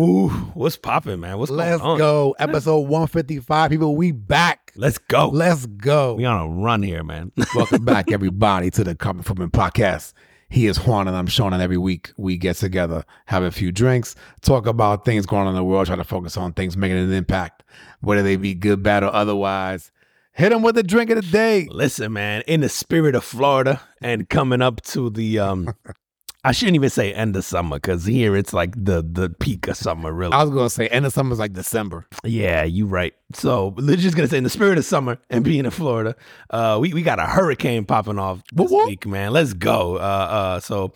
Ooh, what's popping, man? What's Let's going on? go. Episode 155. People, we back. Let's go. Let's go. we on a run here, man. Welcome back, everybody, to the Common Footman Podcast. He is Juan and I'm Sean, and every week we get together, have a few drinks, talk about things going on in the world, try to focus on things making an impact, whether they be good, bad, or otherwise. Hit them with a drink of the day. Listen, man, in the spirit of Florida and coming up to the um I shouldn't even say end of summer because here it's like the the peak of summer, really. I was going to say, end of summer is like December. yeah, you right. So we're just gonna say in the spirit of summer and being in Florida, uh, we we got a hurricane popping off this whoop. week, man. Let's go. Uh, uh, so.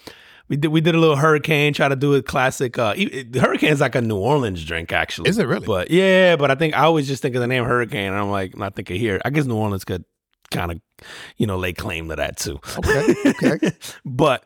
We did we did a little hurricane, try to do a classic. Uh, the hurricane is like a New Orleans drink, actually. Is it really? But yeah, but I think I always just think of the name hurricane, and I'm like, not thinking here. I guess New Orleans could kind of, you know, lay claim to that too. Okay, okay. but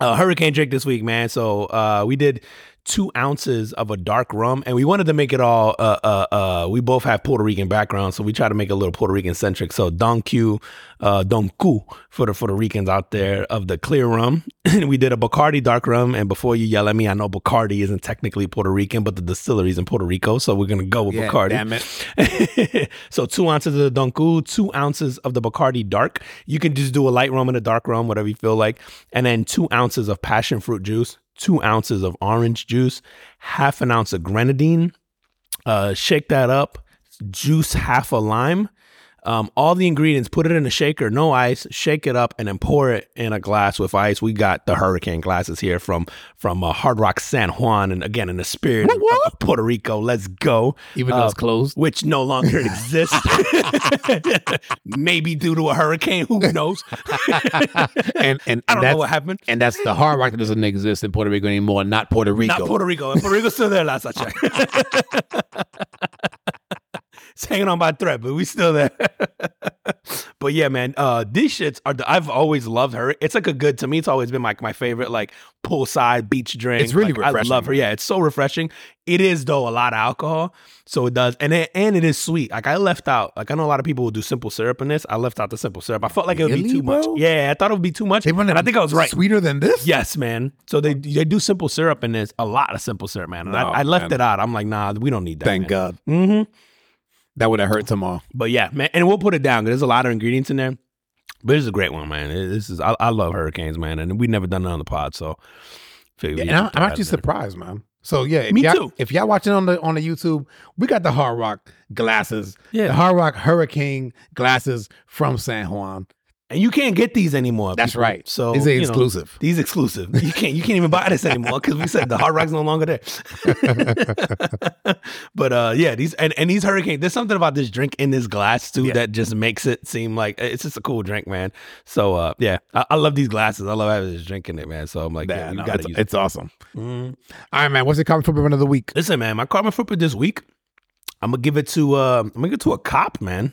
uh, hurricane drink this week, man. So uh, we did two ounces of a dark rum, and we wanted to make it all. Uh, uh, uh, we both have Puerto Rican background, so we try to make it a little Puerto Rican centric. So Don Q, uh, Don Q for the Puerto Ricans out there of the clear rum. we did a Bacardi dark rum, and before you yell at me, I know Bacardi isn't technically Puerto Rican, but the distillery is in Puerto Rico, so we're gonna go with Yeah, Bacardi. damn it. so two ounces of the Don Q, two ounces of the Bacardi Dark. You can just do a light rum and a dark rum, whatever you feel like, and then two ounces of passion fruit juice, two ounces of orange juice, half an ounce of grenadine. Uh, shake that up. Juice half a lime. Um, all the ingredients, put it in a shaker, no ice, shake it up, and then pour it in a glass with ice. We got the hurricane glasses here from from uh, Hard Rock San Juan, and again in the spirit of, of Puerto Rico. Let's go Even though Uh, it's closed. which no longer exists. Maybe due to a hurricane, who knows? and and, and I don't know what happened. and that's the hard rock that doesn't exist in Puerto Rico anymore, not Puerto Rico. Not Puerto Rico. Puerto Rico's still there, last I checked. It's hanging on by a thread, but we still there. but yeah, man, uh, these shits are. The, I've always loved her. It's like a good to me. It's always been like my favorite, like poolside beach drink. It's really Like, I love her. Yeah, it's so refreshing. It is though a lot of alcohol, so it does, and it, and it is sweet. Like I left out. Like I know a lot of people will do simple syrup in this. I left out the simple syrup. I felt like it would be Really, too much. bro? Yeah, I thought it would be too much, They and I think I was right. Sweeter than this? Yes, man. So they they do simple syrup in this, a lot of simple syrup, man. And No, I, I left man. it out. I'm like, nah, we don't need that. Thank God. hmm That would have hurt tomorrow. But yeah, man, and we'll put it down because there's a lot of ingredients in there. But this is a great one, man. This is I, I love hurricanes, man, and we've never done it on the pod, so. Yeah, and I'm, I'm actually surprised, man. So yeah, if Me too. If y'all watching on the on the YouTube, we got the Hard Rock glasses, Yeah. the Hard Rock Hurricane glasses from San Juan. And you can't get these anymore. That's people. right. So These are you know, exclusive. these exclusive. You can't you can't even buy this anymore because we said the Hard Rock's no longer there. but uh, yeah, these and, and these hurricanes. There's something about this drink in this glass too Yeah. that just makes it seem like it's just a cool drink, man. So uh, yeah, I, I love these glasses. I love having this drink in it, man. So I'm like, yeah, Yeah, you no, gotta it's, use. it's awesome. it. Mm. All right, man. What's the common football run of the week? Listen, man, my karma footprint this week. I'm gonna give it to uh, I'm gonna give it to a cop, man.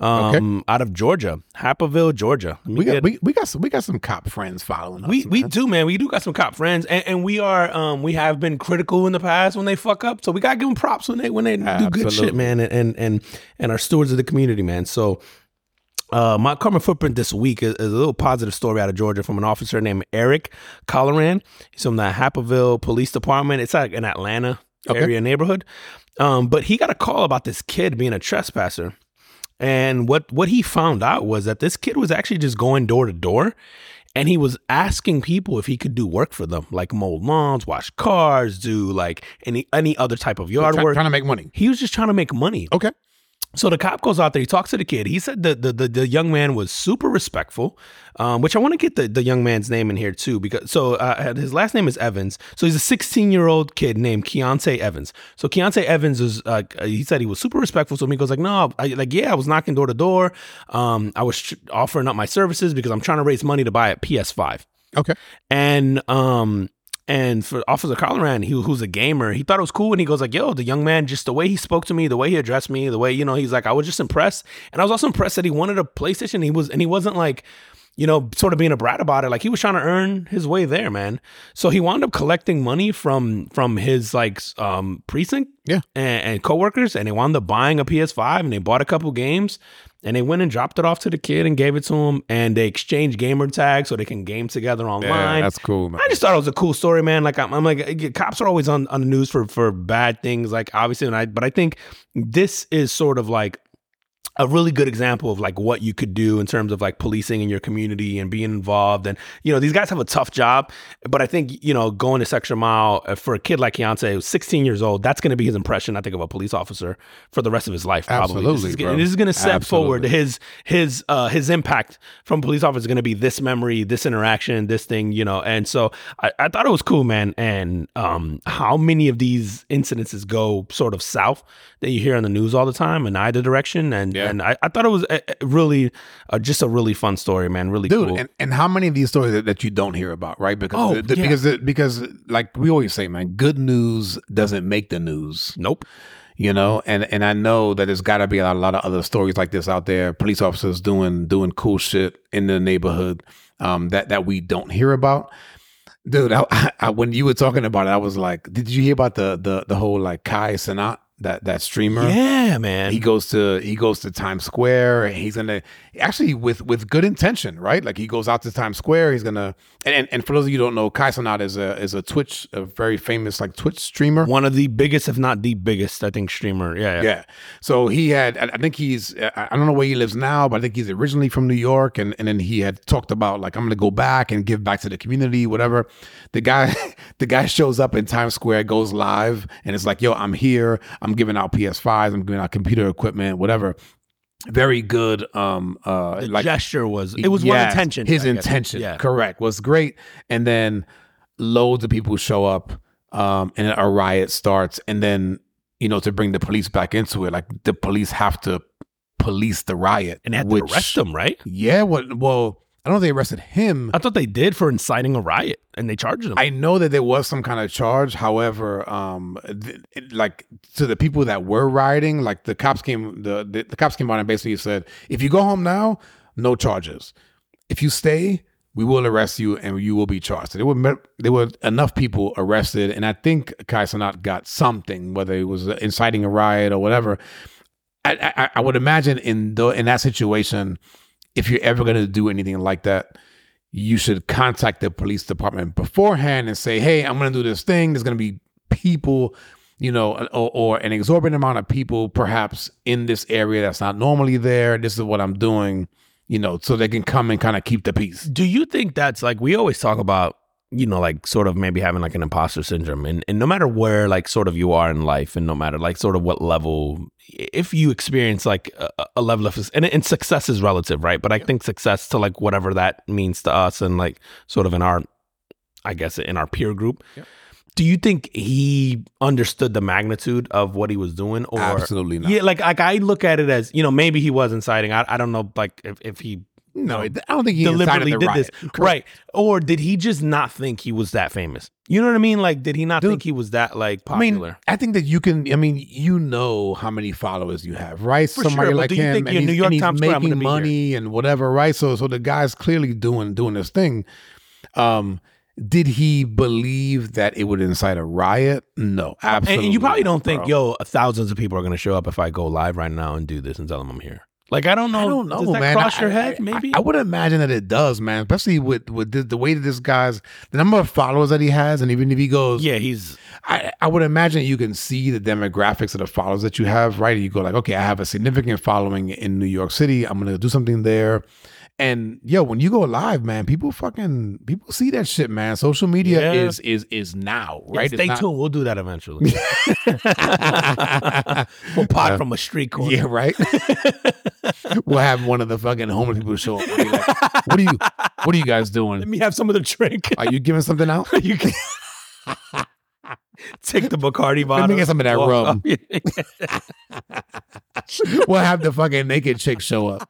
Um, out of Georgia, Hapeville, Georgia. We got get- we, we got some we got some cop friends following us. We we do, man. We do got some cop friends, and, and we are um we have been critical in the past when they fuck up. So we gotta give them props when they when they do good shit, man, and and and and are stewards of the community, man. So. Uh, my karma footprint this week is, is a little positive story out of Georgia from an officer named Eric Colloran. He's from the Hapeville Police Department. It's like an Atlanta Okay. area neighborhood. Um, but he got a call about this kid being a trespasser. And what what he found out was that this kid was actually just going door to door and he was asking people if he could do work for them, like mow lawns, wash cars, do like any any other type of yard Try- work. trying to make money. he was just trying to make money. Okay. So the cop goes out there. He talks to the kid. He said that the, the, the young man was super respectful, um, which I want to get the, the young man's name in here too because so uh, his last name is Evans. So he's a 16 year old kid named Keontae Evans. So Keontae Evans is uh, he said he was super respectful him. He goes like, no, I, like yeah, I was knocking door to door. Um, I was tr- offering up my services because I'm trying to raise money to buy a PS5. Okay. And um and for Officer Colloran, he who's a gamer, he thought it was cool, and he goes like, "Yo, the young man, just the way he spoke to me, the way he addressed me, the way you know, he's like, I was just impressed, and I was also impressed that he wanted a PlayStation. He was, and he wasn't like, you know, sort of being a brat about it. Like he was trying to earn his way there, man. So he wound up collecting money from from his like um precinct, Yeah. and, and coworkers, and they wound up buying a PS5, and they bought a couple games, and they went and dropped it off to the kid and gave it to him, and they exchanged gamer tags so they can game together Yeah, online. that's cool, man. I just thought it was a cool story, man. Like I'm, I'm like, uh, cops are always on, on the news for for bad things, like obviously, and I, but I think this is sort of like a really good example of like what you could do in terms of like policing in your community and being involved. And you know, these guys have a tough job, but I think you know, going this extra mile uh, for a kid like Keontae, who's 16 years old, that's going to be his impression, I think, of a police officer for the rest of his life. Probably. Absolutely, this is, bro. this is going to step Absolutely. forward his his uh, his impact from police officer is going to be this memory, this interaction, this thing, you know. And so I, I thought it was cool, man. And um, how many of these incidences go sort of south that you hear on the news all the time in either direction? And Yeah. And I, I thought it was uh, uh, really uh, just a really fun story, man. Really dude cool. and, and how many of these stories that, that you don't hear about right because Oh, the- the- yeah. because it- because like we always say man good news doesn't make the news nope. you know and and i know that there's got to be a lot, a lot of other stories like this out there police officers doing doing cool shit in the neighborhood um that that we don't hear about dude I, I, when you were talking about it i was like did you hear about the the the whole like Kai Cenat that that streamer Yeah, man. he goes to he goes to Times Square. and He's gonna actually with with good intention, right? Like he goes out to Times Square. He's gonna and and, and for those of you who don't know, Kai is a is a Twitch a very famous like Twitch streamer. One of the biggest, if not the biggest, I think streamer. Yeah, yeah. Yeah. So he had, I think he's, I don't know where he lives now, but I think he's originally from New York. And, and then he had talked about, like, I'm going to go back and give back to the community, whatever. The guy, the guy shows up in Times Square, goes live, and it's like, yo, I'm here. I'm giving out PS5s. I'm giving out computer equipment, whatever. Very good. Um, uh, The like, gesture was it was Yes, intentioned. His I intention, Yeah. correct, was great. And then loads of people show up, um, and a riot starts. And then you know to bring the police back into it, like the police have to police the riot, And had to arrest them, right? Yeah, well, well, I don't know if they arrested him. I thought they did for inciting a riot, and they charged him. I know that there was some kind of charge. However, um, th- it- like to the people that were rioting, like the cops came, the, the the cops came out and basically said, if you go home now, no charges. If you stay, we will arrest you and you will be charged. So there were there were enough people arrested, and I think Kai Cenat got something, whether it was inciting a riot or whatever. I, I, I would imagine in the in that situation, if you're ever going to do anything like that, you should contact the police department beforehand and say, "Hey, I'm going to do this thing. There's going to be people, you know, or, or an exorbitant amount of people, perhaps in this area that's not normally there. This is what I'm doing." You know, so they can come and kind of keep the peace. Do you think that's like we always talk about, you know, like sort of maybe having like an imposter syndrome, and and no matter where like sort of you are in life, and no matter like sort of what level, if you experience like a, a level of and, and success is relative, right? But I think success to like whatever that means to us, and like sort of in our, I guess in our peer group. Do you think he understood the magnitude of what he was doing, or Absolutely not. Yeah, like like I look at it as you know maybe he was inciting. I I don't know like if if he No, I don't think he deliberately did this. Right. Or did he just not think he was that famous? You know what I mean? Like, did he not Dude, think he was that like I mean, popular? I think that you can. I mean, you know how many followers you have, right? For Somebody sure, like do you him, think and he's, New York and he's Times making money and whatever, right? So, so the guy's clearly doing doing this thing. Um, did he believe that it would incite a riot? No, absolutely. and you probably don't think, bro. yo, thousands of people are going to show up if I go live right now and do this and tell them I'm here. Like, I don't know. I don't know, Does that man. cross I- your I- head? I- Maybe. I, would imagine that it does, man. Especially with with the, the way that this guy's the number of followers that he has, and even if he goes, yeah, he's I, I would imagine you can see the demographics of the followers that you have, right? You go like, okay, I have a significant following in New York City. I'm gonna do something there. And yo, when you go live, man, people fucking people see that shit, man. Social media Yeah. is is is now, yeah, right? stay It's not- tuned. We'll do that eventually. we'll Uh, from a street corner. Yeah, right. we'll have one of the fucking homeless people show up. like, what are you what are you guys doing? Let me have some of the drink. Are you giving something out? you can take the Bacardi bottle. Let me get some of that rum. We'll have the fucking naked chick show up.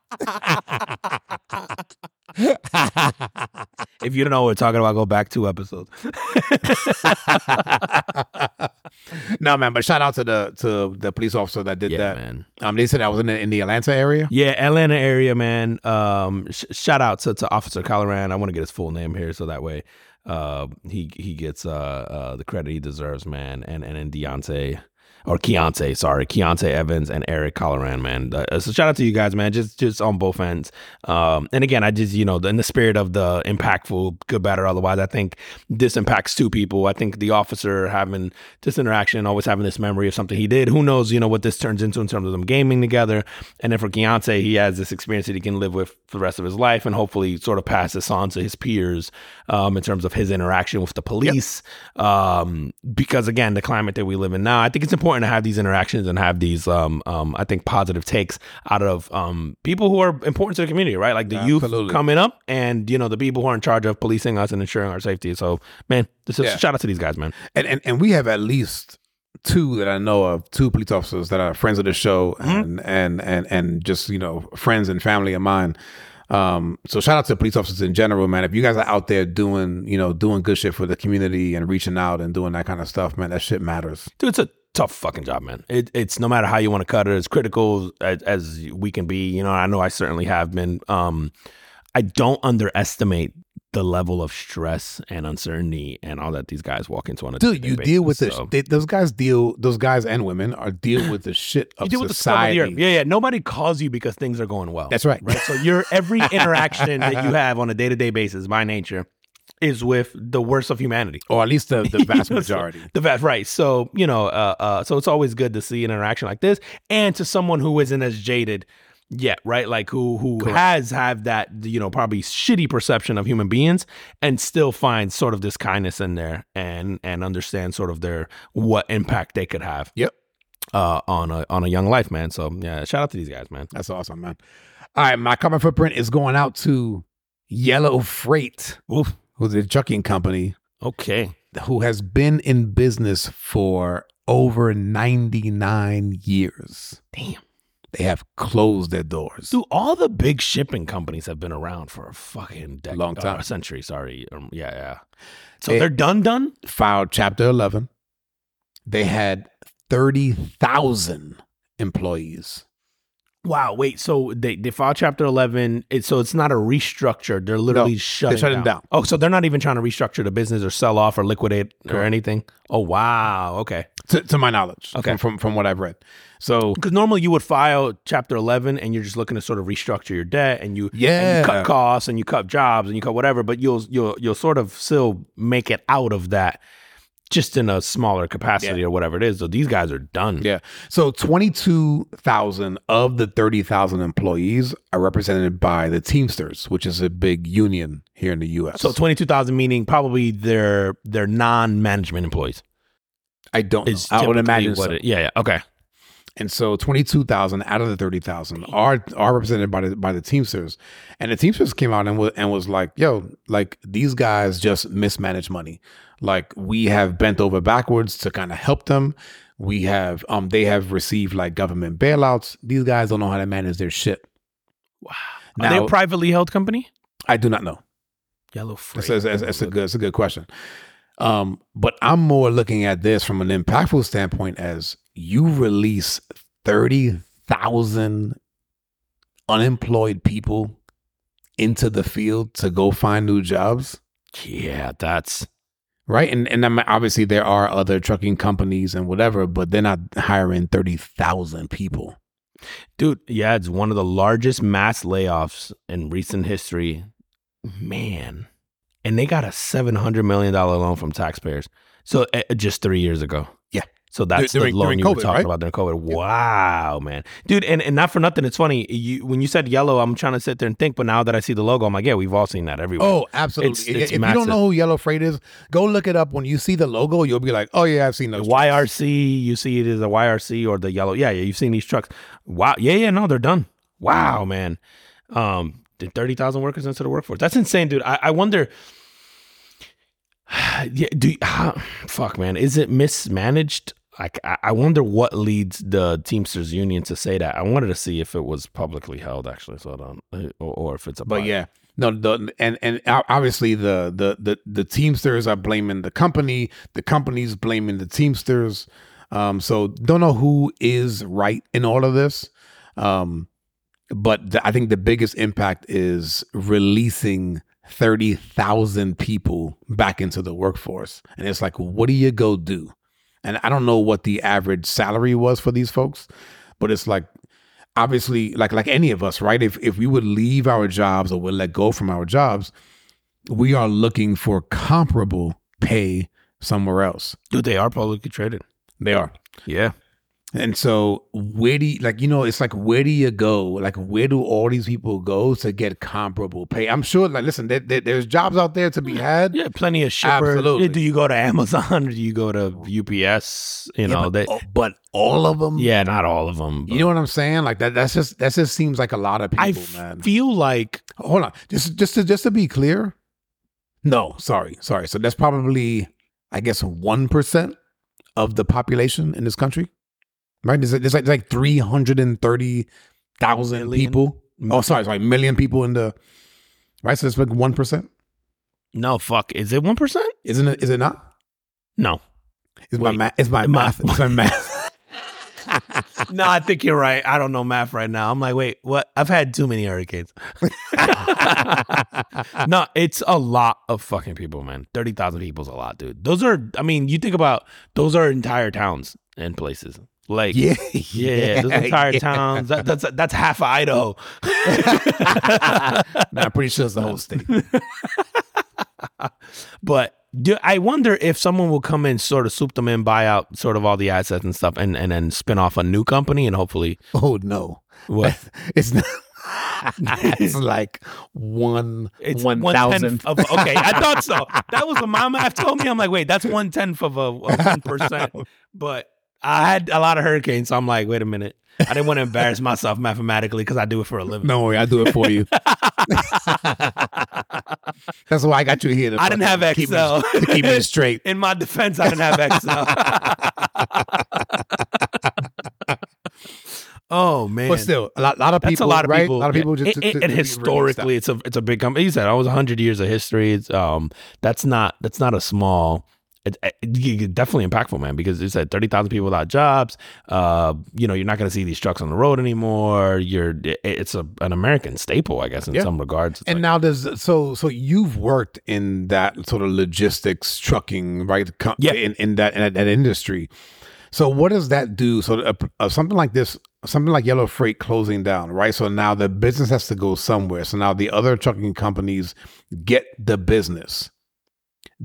if you don't know what we're talking about, go back two episodes. no man, but shout out to the to the police officer that did Yeah, that. man. Um, they said that was in the, in the Atlanta area. Yeah, Atlanta area, man. Um, sh- shout out to, to Officer Colloran. I want to get his full name here, so that way, uh, he he gets uh, uh the credit he deserves, man. And and then Deontay or Keontae, sorry, Keontae Evans and Eric Colloran, man. Uh, so shout out to you guys, man. Just just on both ends. Um, and again, I just you know in the spirit of the impactful, good, bad, or otherwise, I think this impacts two people. I think the officer having this interaction, always having this memory of something he did. Who knows, you know, what this turns into in terms of them gaming together. And then for Keontae, he has this experience that he can live with for the rest of his life and hopefully sort of pass this on to his peers um, in terms of his interaction with the police. Um, because again, the climate that we live in now, I think it's important to have these interactions and have these, um, um, I think, positive takes out of um, people who are important to the community, right? Like the Absolutely. youth coming up and, you know, the people who are in charge of policing us and ensuring our safety. So, man, this is Yeah. shout out to these guys, man. and, and and we have at least two that I know of, two police officers that are friends of the show and and and and just you know friends and family of mine. Um, so shout out to police officers in general, man. If you guys are out there doing you know doing good shit for the community and reaching out and doing that kind of stuff, man, that shit matters. Dude, it's a tough fucking job, man. It, it's no matter how you want to cut it, as critical as, as we can be. You know, I know I certainly have been. Um, I don't underestimate the level of stress and uncertainty and all that these guys walk into on a Dude, you deal with basis. this. So- They, those guys deal. Those guys and women are deal with the shit of you deal with the of the society. earth. Yeah, yeah. Nobody calls you because things are going well. That's right. Right. So your every interaction that you have on a day to day basis, by nature, is with the worst of humanity. or at least the, the vast You know, so- majority. The vast right. So, you know, uh, uh, so it's always good to see an interaction like this and to someone who isn't as jaded yet, right? Like who who Correct. has have that, you know, probably shitty perception of human beings and still finds sort of this kindness in there and and understand sort of their what impact they could have Yep. uh on a on a young life, man. So yeah, shout out to these guys, man. That's awesome, man. All right, my karma footprint is going out to Yellow Freight, Oof. Who's a trucking company Okay. who has been in business for over 99 years. Damn. They have closed their doors. Dude, all the big shipping companies have been around for a fucking decade, Long time. a century. Sorry, um, yeah, yeah. So They- they're done, done. Filed Chapter 11. They had 30,000 employees. Wow, wait. So they they filed Chapter Eleven. It, so it's not a restructure. They're literally shutting, shutting down. Oh, so they're not even trying to restructure the business or sell off or liquidate or anything. Oh, wow. Okay. To, to my knowledge, Okay. from, from from what I've read. So Because normally you would file Chapter Eleven and you're just looking to sort of restructure your debt and you yeah and you cut costs and you cut jobs and you cut whatever, but you'll you'll you'll sort of still make it out of that just in a smaller capacity Yeah. or whatever it is. So these guys are done. Yeah. So 22,000 of the 30,000 employees are represented by the Teamsters, which is a big union here in the US. So twenty two thousand meaning probably their their non management employees. I don't. I would imagine what so. it- yeah, yeah. Okay. And so 22,000 out of the 30,000 are are represented by the by the Teamsters. And the Teamsters came out and was, and was like, "Yo, like these guys just mismanage money. Like we have bent over backwards to kind of help them. We have um they have received like government bailouts. These guys don't know how to manage their shit. Wow. Are they Now, a privately held company? I do not know. Yellow Freight. That's, that's, that's a good. That's a good question. Um, but I'm more looking at this from an impactful standpoint as you release thirty thousand unemployed people into the field to go find new jobs, Yeah, that's right? And and obviously there are other trucking companies and whatever, but they're not hiring thirty thousand people. dude. Yeah, it's one of the largest mass layoffs in recent history. Man, and they got a seven hundred million dollar loan from taxpayers. So uh, just three years ago. So that's During- the loan you were talking right? about during COVID. Wow, man, dude, and, and not for nothing. It's funny you when you said yellow. I'm trying to sit there and think, but now that I see the logo, I'm like, yeah, we've all seen that everywhere. Oh, absolutely! It's- it's if you don't know who Yellow Freight is, go look it up. When you see the logo, you'll be like, "Oh yeah, I've seen The those." YRC, you see it as a YRC or the yellow. Yeah, yeah, you've seen these trucks. Wow. Yeah, yeah, no, they're done. Wow, man. Um, did 30,000 workers into the workforce. That's insane, dude. I, I wonder. Yeah, do how, fuck, man. Is it mismanaged? Like, I, I wonder what leads the Teamsters Union to say that. I wanted to see if it was publicly held, actually, so I don't, or, or if it's a. But yeah, No, the, and and obviously the, the the the Teamsters are blaming the company. The company's blaming the Teamsters. Um, so don't know who is right in all of this. Um, but the, I think the biggest impact is releasing thirty thousand people back into the workforce, and it's like, what do you go do? And I don't know what the average salary was for these folks, but it's like obviously like like any of us right if if we would leave our jobs or would let go from our jobs we are looking for comparable pay somewhere else Dude, they are publicly traded. they are Yeah. And so where do you like you know it's like where do you go? Like where do all these people go to get comparable pay? I'm sure like listen there, there- there's jobs out there to be had. Yeah, plenty of shippers. Absolutely. Do you go to Amazon? Do you go to UPS? You know, but, they, oh, but all of them yeah, not all of them. you know what i'm saying? Like that that's just that just seems like a lot of people I man. feel like hold on. Just just to just to be clear. No sorry sorry. So that's probably i guess 1% of the population in this country right there's, there's like, there's like 330000 Million? people mm. oh sorry sorry million people in the right so it's like 1% no fuck. Is it one percent? isn't it is it not No. my Wait. math is my My- math is my math no, I think you're right. I don't know math right now. I'm like, wait, what? I've had too many hurricanes. no, it's a lot of fucking people, man. Thirty thousand people is a lot, dude. Those are, I mean, you think about those are entire towns and places. Like, yeah yeah, those entire yeah. towns. That, that's that's half of Idaho. nah, i'm pretty sure it's the whole state But do, I wonder if someone will come in, sort of swoop them in, buy out sort of all the assets and stuff, and, and then spin off a new company and hopefully oh no what it's not it's like one it's One one thousandth. of okay. I thought so. That was what my math told me. I'm like, wait, that's one tenth of a one percent. But I had a lot of hurricanes, so I'm like, wait a minute. I didn't want to embarrass myself mathematically because I do it for a living. No worry, I do it for you. That's why I got you here. To I didn't have keep Excel. it- to keep it straight. In my defense, I didn't have Excel. oh man, But still, a lot, lot of people. That's a lot of right? people. A lot of people yeah. just. and, to- and- and historically, it's a it's a big company. You said I was hundred years of history. It's um that's not that's not a small. It, it, it- definitely impactful, man. Because you said thirty thousand people without jobs. Uh, you know, you're not going to see these trucks on the road anymore. You're it, it's a an American staple, I guess, in Yeah. some regards. It's And like- now there's so so you've worked in that sort of logistics trucking right co- Yeah. in, in that in that, that industry. So what does that do? So uh, uh, something like this, something like Yellow Freight closing down, right? So now the business has to go somewhere. So now the other trucking companies get the business.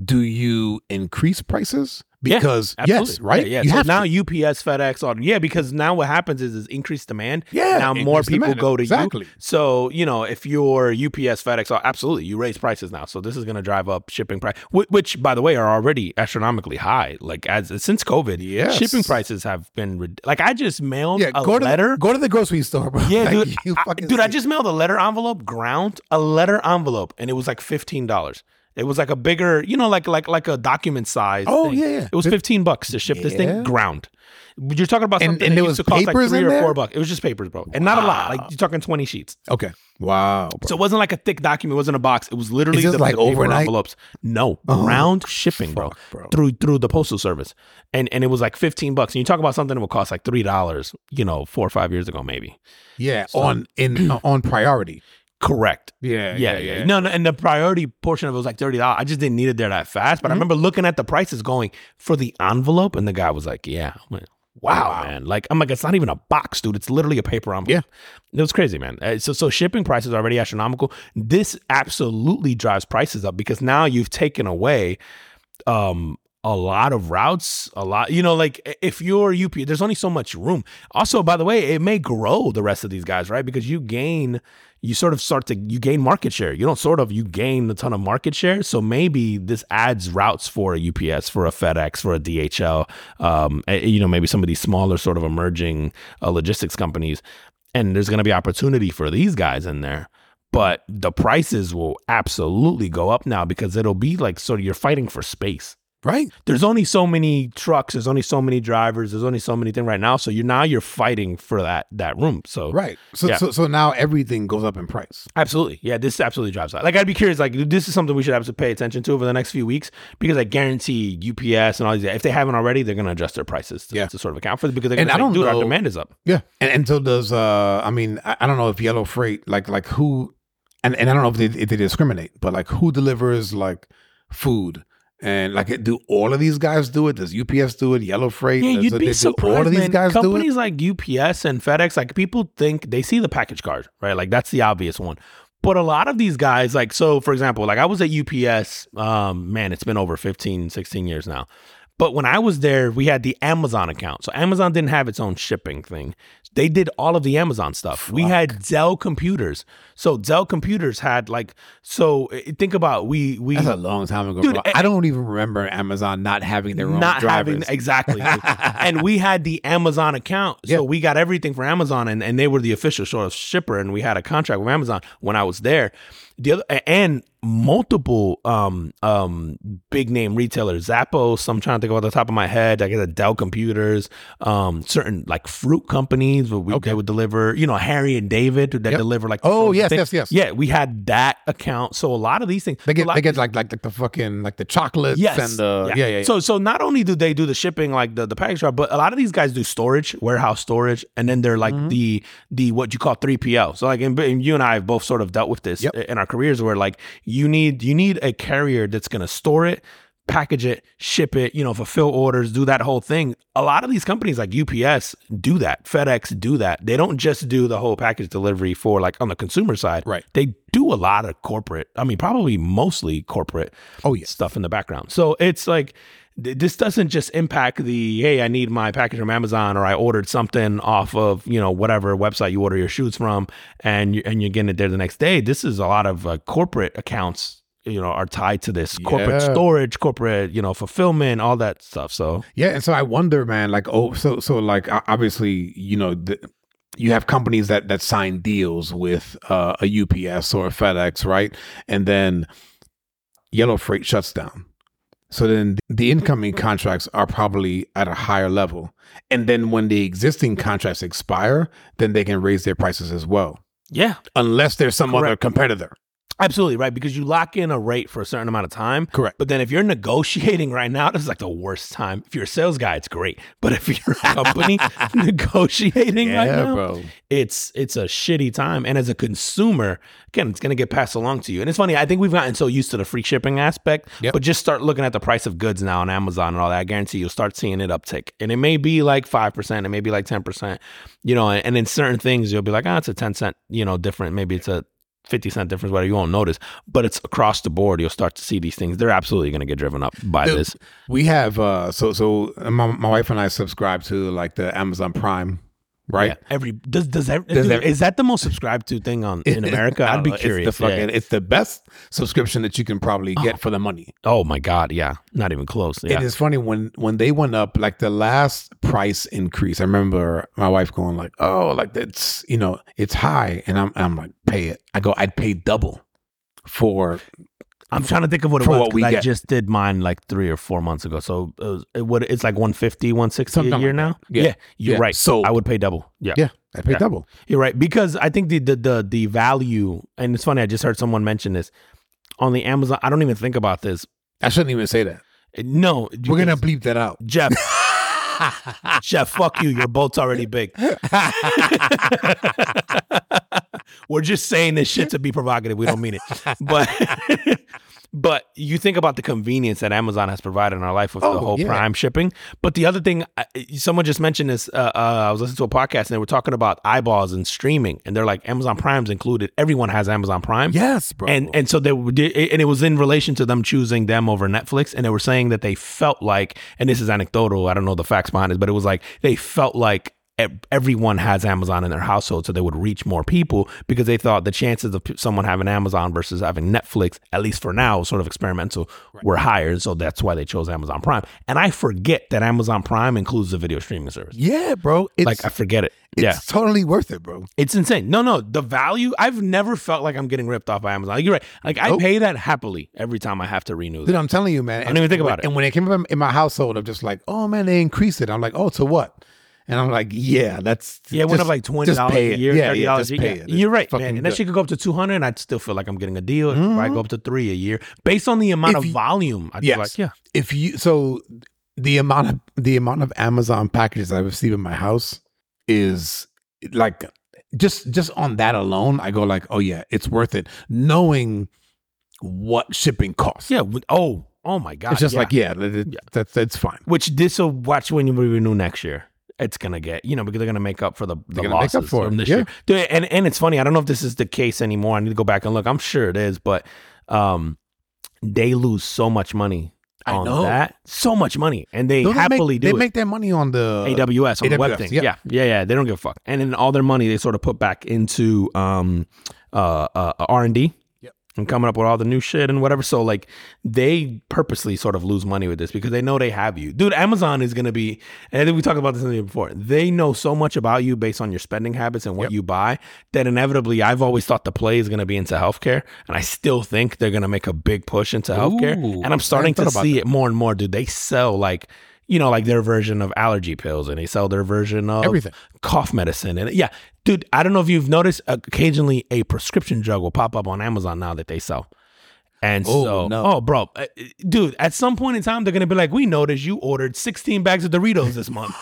Do you increase prices? Yeah, Because yes, right? Yeah. yeah. You so have now to. UPS, FedEx, all yeah, because now what happens is is increased demand. Yeah, Now more people demand. go to Exactly. you. So you know if you're UPS, FedEx, all- absolutely you raise prices now. So this is going to drive up shipping price, which, which by the way are already astronomically high. Like as since COVID, Yes. shipping prices have been like I just mailed Yeah, a go to letter. the, go to the grocery store, bro. yeah, Like, dude. you I- dude, I just mailed a letter envelope, ground, a letter envelope, and it was like fifteen dollars. It was like a bigger, you know, like like like a document size. Oh, thing. yeah, yeah. It was fifteen bucks to ship this Yeah. thing ground. You're talking about And- something and that used was to cost like three or there? four bucks. It was just papers, bro, and not a lot. Like you're talking twenty sheets. Okay. Wow. bro. So it wasn't like a thick document. It wasn't a box. It was literally the, like the overnight? envelopes. No, Oh, ground shipping, bro, bro. through through the postal service, and and it was like fifteen bucks. And you talk about something that would cost like three dollars, you know, four or five years ago, maybe. yeah, So- on in uh, on priority. Correct. Yeah, Yeah, yeah. No, no, and the priority portion of it was like thirty dollars. I just didn't need it there that fast. But I Mhm. remember looking at the prices going for the envelope, and the guy was like, "Yeah." I went, wow, Wow. man. Like I'm like, it's not even a box, dude. It's literally a paper envelope. Yeah, it was crazy, man. Uh, So, so shipping prices are already astronomical. This absolutely drives prices up because now you've taken away um a lot of routes a lot you know like if you're up there's only so much room. Also by the way it may grow the rest of these guys right? Because you gain you sort of start to you gain market share. You don't sort of you gain a ton of market share. So maybe this adds routes for a ups for a fedex for a dhl um you know maybe some of these smaller sort of emerging uh, logistics companies. And there's going to be opportunity for these guys in there. But the prices will absolutely go up now because it'll be like sort of you're fighting for space Right. There's only so many trucks. There's only so many drivers. There's only so many things right now. So you're now you're fighting for that that room. So Right. So Yeah. so so now everything goes up in price. Absolutely. Yeah, this absolutely drives that. Like I'd be curious, like this is something we should have to pay attention to over the next few weeks because I guarantee UPS and all these if they haven't already, they're gonna adjust their prices to, Yeah. to sort of account for it because they're And gonna I don't our know- demand is up. Yeah. And and so does uh I mean I, I don't know if Yellow Freight like like who and, and I don't know if they if they discriminate, but like who delivers like food and like do all of these guys do it? Does UPS do it? Yellow Freight? Yeah, Does you'd it- be surprised. all of these guys do? Companies like UPS and FedEx, like people think they see the package card, right? Like that's the obvious one. But a lot of these guys, like, so for example, like I was at UPS, um, man, it's been over 15, 16 years now. But when I was there, we had the Amazon account. So Amazon didn't have its own shipping thing. They did all of the Amazon stuff. We had Dell computers. So Dell computers had like so eh, think about we we That's a long time ago. Dude, eh, I don't even remember Amazon not having their own not drivers. having exactly and we had the amazon account so we got everything for amazon and, and they were the official sort of shipper and we had a contract with amazon when i was there the other and multiple um um big name retailers zappos i'm trying to think about the top of my head i guess dell computers um certain like fruit companies where we, Okay. they would deliver you know harry and david that Yep. deliver like Oh, yes, things. yes, yes. yeah we had that account so a lot of these things They get they get like like like the fucking like the chocolates Yes. and the yeah yeah, yeah. So so not only do they do the shipping like the the package but a lot of these guys do storage, warehouse storage, and then they're Mm-hmm. like the the what you call three PL. So like and, and you and I have both sort of dealt with this Yep. in our careers where like you need you need a carrier that's gonna store it. Package it, ship it, you know, fulfill orders, do that whole thing. A lot of these companies like UPS do that, FedEx do that. They don't just do the whole package delivery for like on the consumer side. Right. They do a lot of corporate, I mean, probably mostly corporate oh yeah stuff in the background. So it's like this doesn't just impact the hey, I need my package from Amazon or I ordered something off of you know whatever website you order your shoes from, and you, and you're getting it there the next day. This is a lot of uh, corporate accounts. You know, are tied to this corporate Yeah. storage, corporate, you know, fulfillment, all that stuff. So Yeah, and so I wonder, man. Like, oh, so so like obviously, you know, the, you have companies that that sign deals with uh, a UPS or a FedEx, right? And then Yellow Freight shuts down. So then the incoming contracts are probably at a higher level, and then when the existing contracts expire, then they can raise their prices as well, yeah, unless there's some other competitor. Absolutely right because you lock in a rate for a certain amount of time. Correct. But then if you're negotiating right now, this is like the worst time. If you're a sales guy, it's great. But if you're a company negotiating right now, bro. it's it's a shitty time. And as a consumer, again, it's gonna get passed along to you. And it's funny, I think we've gotten so used to the free shipping aspect, Yep. but just start looking at the price of goods now on Amazon and all that. I guarantee you'll start seeing it uptick. And it may be like five percent, it may be like ten percent, you know, and, and in certain things you'll be like, ah, it's a 10 cent, you know, different. Maybe it's a 50 cent difference, whatever you won't notice, but it's across the board. You'll start to see these things. They're absolutely going to get driven up by this. We have uh so so my, my wife and I subscribe to like the Amazon Prime, right? Yeah, every does does, every, Does every- is that the most subscribed to thing on in America? I'd be know. curious. It's the, fucking, yeah. it's the best subscription that you can probably get oh. for the money. Oh my god, yeah, not even close. Yeah, It is funny when when they went up, like the last price increase. I remember my wife going like, "Oh, like that's you know it's high," and I'm I'm like, "Pay it." I go, "I'd pay double for I'm trying to think of what it was. what we I get. just did mine like three or four months ago. So uh, it, was, it would it's like 150, 160 Something a year like now. that. Yeah. you're Yeah. right. So- I would pay double. Yeah. yeah, I pay Yeah. double." You're right because I think the, the the the value and it's funny. I just heard someone mention this on the Amazon. I don't even think about this. I shouldn't even say that. Uh, no, We're gonna bleep that out. Jeff. Jeff, fuck you. Your boat's already big. We're just saying this shit to be provocative. We don't mean it. But but you think about the convenience that Amazon has provided in our life with Oh, the whole yeah. Prime shipping. But the other thing, someone just mentioned this. Uh, uh, I was listening to a podcast and they were talking about eyeballs and streaming, and they're like Amazon Prime's included. Everyone has Amazon Prime. Yes, bro. And and so they and it was in relation to them choosing them over Netflix, and they were saying that they felt like, and this is anecdotal, I don't know the facts behind it, but it was like they felt like everyone has Amazon in their household, so they would reach more people because they thought the chances of someone having Amazon versus having Netflix, at least for now, sort of experimental, were higher. So that's why they chose Amazon Prime. And I forget that Amazon Prime includes the video streaming service. Yeah, bro. It's, like I forget it. it's yeah, totally worth it, bro. it's insane. No, no, the value. I've never felt like I'm getting ripped off by Amazon. Like, you're right. Like I Nope. pay that happily every time I have to renew. Dude, That. I'm telling you, man. I don't even think about when- it. And when it came up in my household, I'm just like, oh man, they increased it. I'm like, oh, to what? And I'm like, yeah, that's Yeah, it went up like twenty dollars a year, Yeah, thirty yeah, dollars a year. it. You're right, man. And that good. shit could go up to two hundred, and I'd still feel like I'm getting a deal. It might go mm-hmm. up to three a year based on the amount If of you- volume. I'd Yes. be like, yeah, if you so the amount of the amount of Amazon packages I receive in my house is like just just on that alone, I go like, oh yeah, it's worth it, knowing what shipping costs. yeah. Oh, oh my god. it's just yeah. like yeah, that- that- Yeah. that's that's fine. which this will watch when you renew next year. It's gonna get you know because they're gonna make up for the, the They're gonna make up losses for from this yeah. year. And and it's funny. I don't know if this is the case anymore. I need to go back and look. I'm sure it is, but um, they lose so much money I on know. that, so much money, and they Don't happily make, do they it. make their money on the AWS on the web AWS, thing. yeah. Yeah, yeah, yeah. They don't give a fuck. And then all their money they sort of put back into um uh uh R and D. And coming up with all the new shit and whatever. So like they purposely sort of lose money with this because they know they have you. Dude, Amazon is gonna be and we talked about this in the before. They know so much about you based on your spending habits and what Yep. you buy that inevitably I've always thought the play is gonna be into healthcare. And I still think they're gonna make a big push into healthcare. Ooh, and I'm starting to see that. it more and more, dude. They sell like you know, like their version of allergy pills and they sell their version of Everything. cough medicine. And yeah, dude, I don't know if you've noticed occasionally a prescription drug will pop up on Amazon now that they sell. And Oh, so, no. oh, bro, uh, dude, at some point in time, they're going to be like, we noticed you ordered 16 bags of Doritos this month.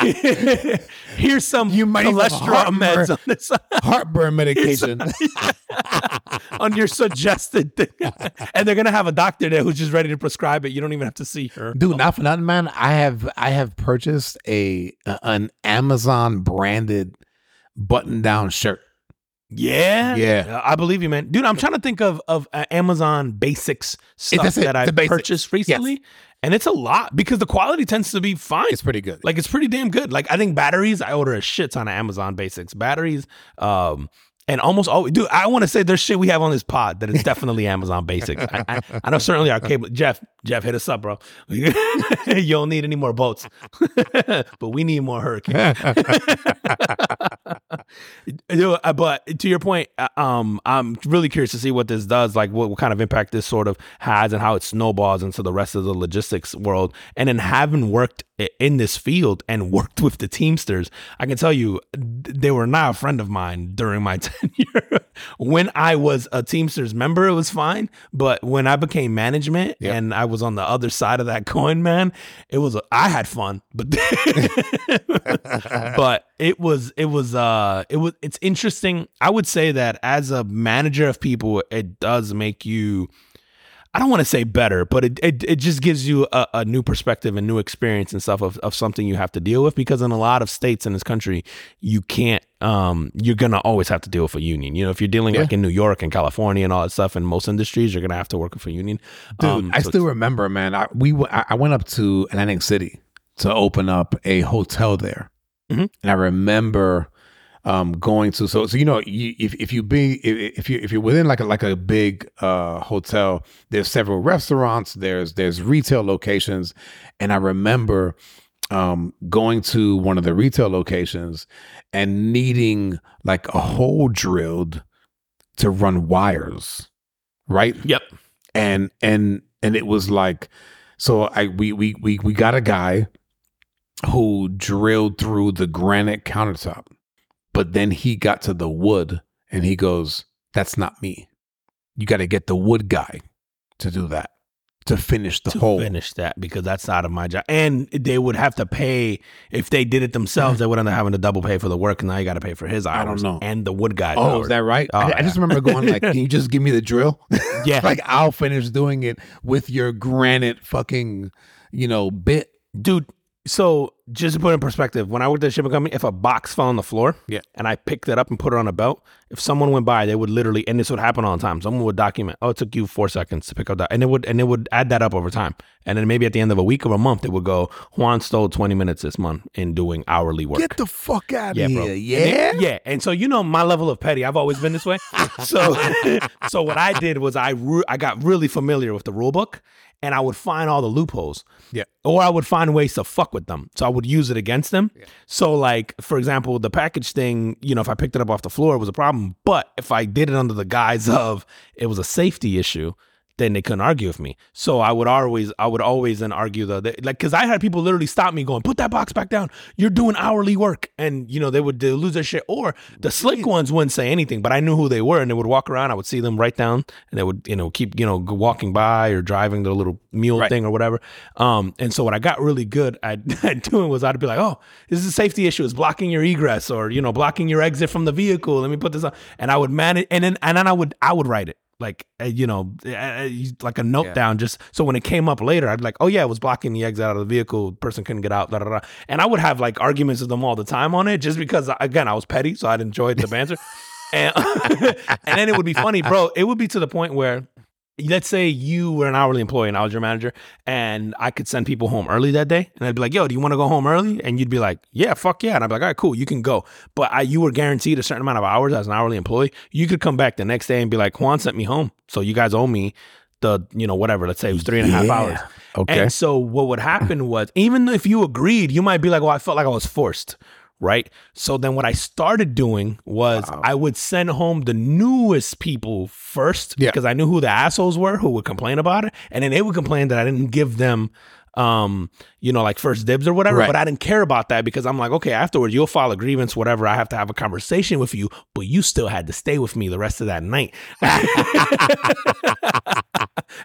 Here's some You might cholesterol heartburn. meds on, this, heartburn medication. on your suggested thing. and they're going to have a doctor there who's just ready to prescribe it. You don't even have to see her. Dude, not for nothing, man. I have I have purchased a, a- an Amazon branded button down shirt. Yeah, Yeah. I believe you, man. Dude, I'm trying to think of of uh, Amazon basics stuff it, that I purchased recently, and it's a lot because the quality tends to be fine. It's pretty good. like it's pretty damn good. Like I think batteries, I order a shit ton of Amazon basics batteries. Um, and almost always, dude, I want to say there's shit we have on this pod that is definitely Amazon basics. I, I, I know certainly our cable, Jeff, Jeff, hit us up, bro. you don't need any more boats, but we need more hurricanes. Uh, but to your point, uh, um, I'm really curious to see what this does, like what, what kind of impact this sort of has, and how it snowballs into the rest of the logistics world. And then having worked in this field and worked with the Teamsters, I can tell you they were not a friend of mine during my tenure. when I was a Teamsters member, it was fine, but when I became management Yep. and I was on the other side of that coin, man, it was I had fun, but but it was it was uh it was it's interesting. I would say that as a manager of people, it does make you I don't want to say better, but it, it, it just gives you a, a new perspective and new experience and stuff of, of something you have to deal with because in a lot of states in this country, you can't, um, you're going to always have to deal with a union. You know, if you're dealing Yeah. like in New York and California and all that stuff, in most industries, you're going to have to work with a union. Dude, Um, I so still remember, man. I we w- I went up to Atlantic City to open up a hotel there, Mhm. and I remember um, going to so so you know you, if if you be if, if you if you're within like a like a big uh, hotel, there's several restaurants, there's there's retail locations, and I remember um, going to one of the retail locations and needing like a hole drilled to run wires, right? Yep. and and and it was like so i we we we, we got a guy who drilled through the granite countertop but then he got to the wood and he goes that's not me you got to get the wood guy to do that to finish the to hole finish that because that's out of my job. And they would have to pay if they did it themselves. They would end up having to double pay for the work, and now you got to pay for his hours. I don't know. And the wood guy. oh hours. is that right Oh, I, I just remember going like can you just give me the drill Yeah. like i'll finish doing it with your granite fucking you know bit dude. So just to put in perspective, when I worked at a shipping company, if a box fell on the floor, Yeah. and I picked it up and put it on a belt, if someone went by, they would literally, and this would happen all the time. Someone would document, oh, it took you four seconds to pick up that, and it would, and it would add that up over time, and then maybe at the end of a week or a month, it would go, Juan stole twenty minutes this month in doing hourly work. Get the fuck out of here. bro. Yeah. And then- yeah. And so you know my level of petty. I've always been this way. so so what I did was I re- I got really familiar with the rule book and I would find all the loopholes. Yeah. Or I would find ways to fuck with them. So I would use it against them. So like for example, the package thing, you know, if I picked it up off the floor, it was a problem. But if I did it under the guise of it was a safety issue, then they couldn't argue with me. So I would always, I would always then argue the, the like, because I had people literally stop me going, "Put that box back down. You're doing hourly work," and you know they would lose their shit. Or the slick ones wouldn't say anything, but I knew who they were, and they would walk around. I would see them write down, and they would you know keep you know walking by or driving their little mule Right. thing or whatever. Um, and so what I got really good at, at doing was I'd be like, "Oh, this is a safety issue. It's blocking your egress, or you know blocking your exit from the vehicle. Let me put this on," and I would manage, and then and then I would I would write it like uh, you know uh, uh, like a note Yeah. down just so when it came up later i'd be like oh yeah it was blocking the exit out of the vehicle person couldn't get out da, da, da. and i would have like arguments with them all the time on it just because again i was petty so i'd enjoy the banter and and then it would be funny bro it would be to the point where let's say you were an hourly employee and I was your manager and I could send people home early that day and I'd be like, yo, do you want to go home early? And you'd be like, yeah, fuck yeah. And I'd be like, all right, cool, you can go. But I, you were guaranteed a certain amount of hours as an hourly employee. You could come back the next day and be like, Juan sent me home. So you guys owe me the, you know, whatever, let's say it was three and a half Yeah. hours. Okay. And so what would happen was, even if you agreed, you might be like, well, I felt like I was forced. Right. So then what I started doing was Wow. I would send home the newest people first Yeah. because I knew who the assholes were who would complain about it. And then they would complain that I didn't give them um, you know, like first dibs or whatever. Right. But I didn't care about that because I'm like, okay, afterwards you'll file a grievance, whatever. I have to have a conversation with you, but you still had to stay with me the rest of that night.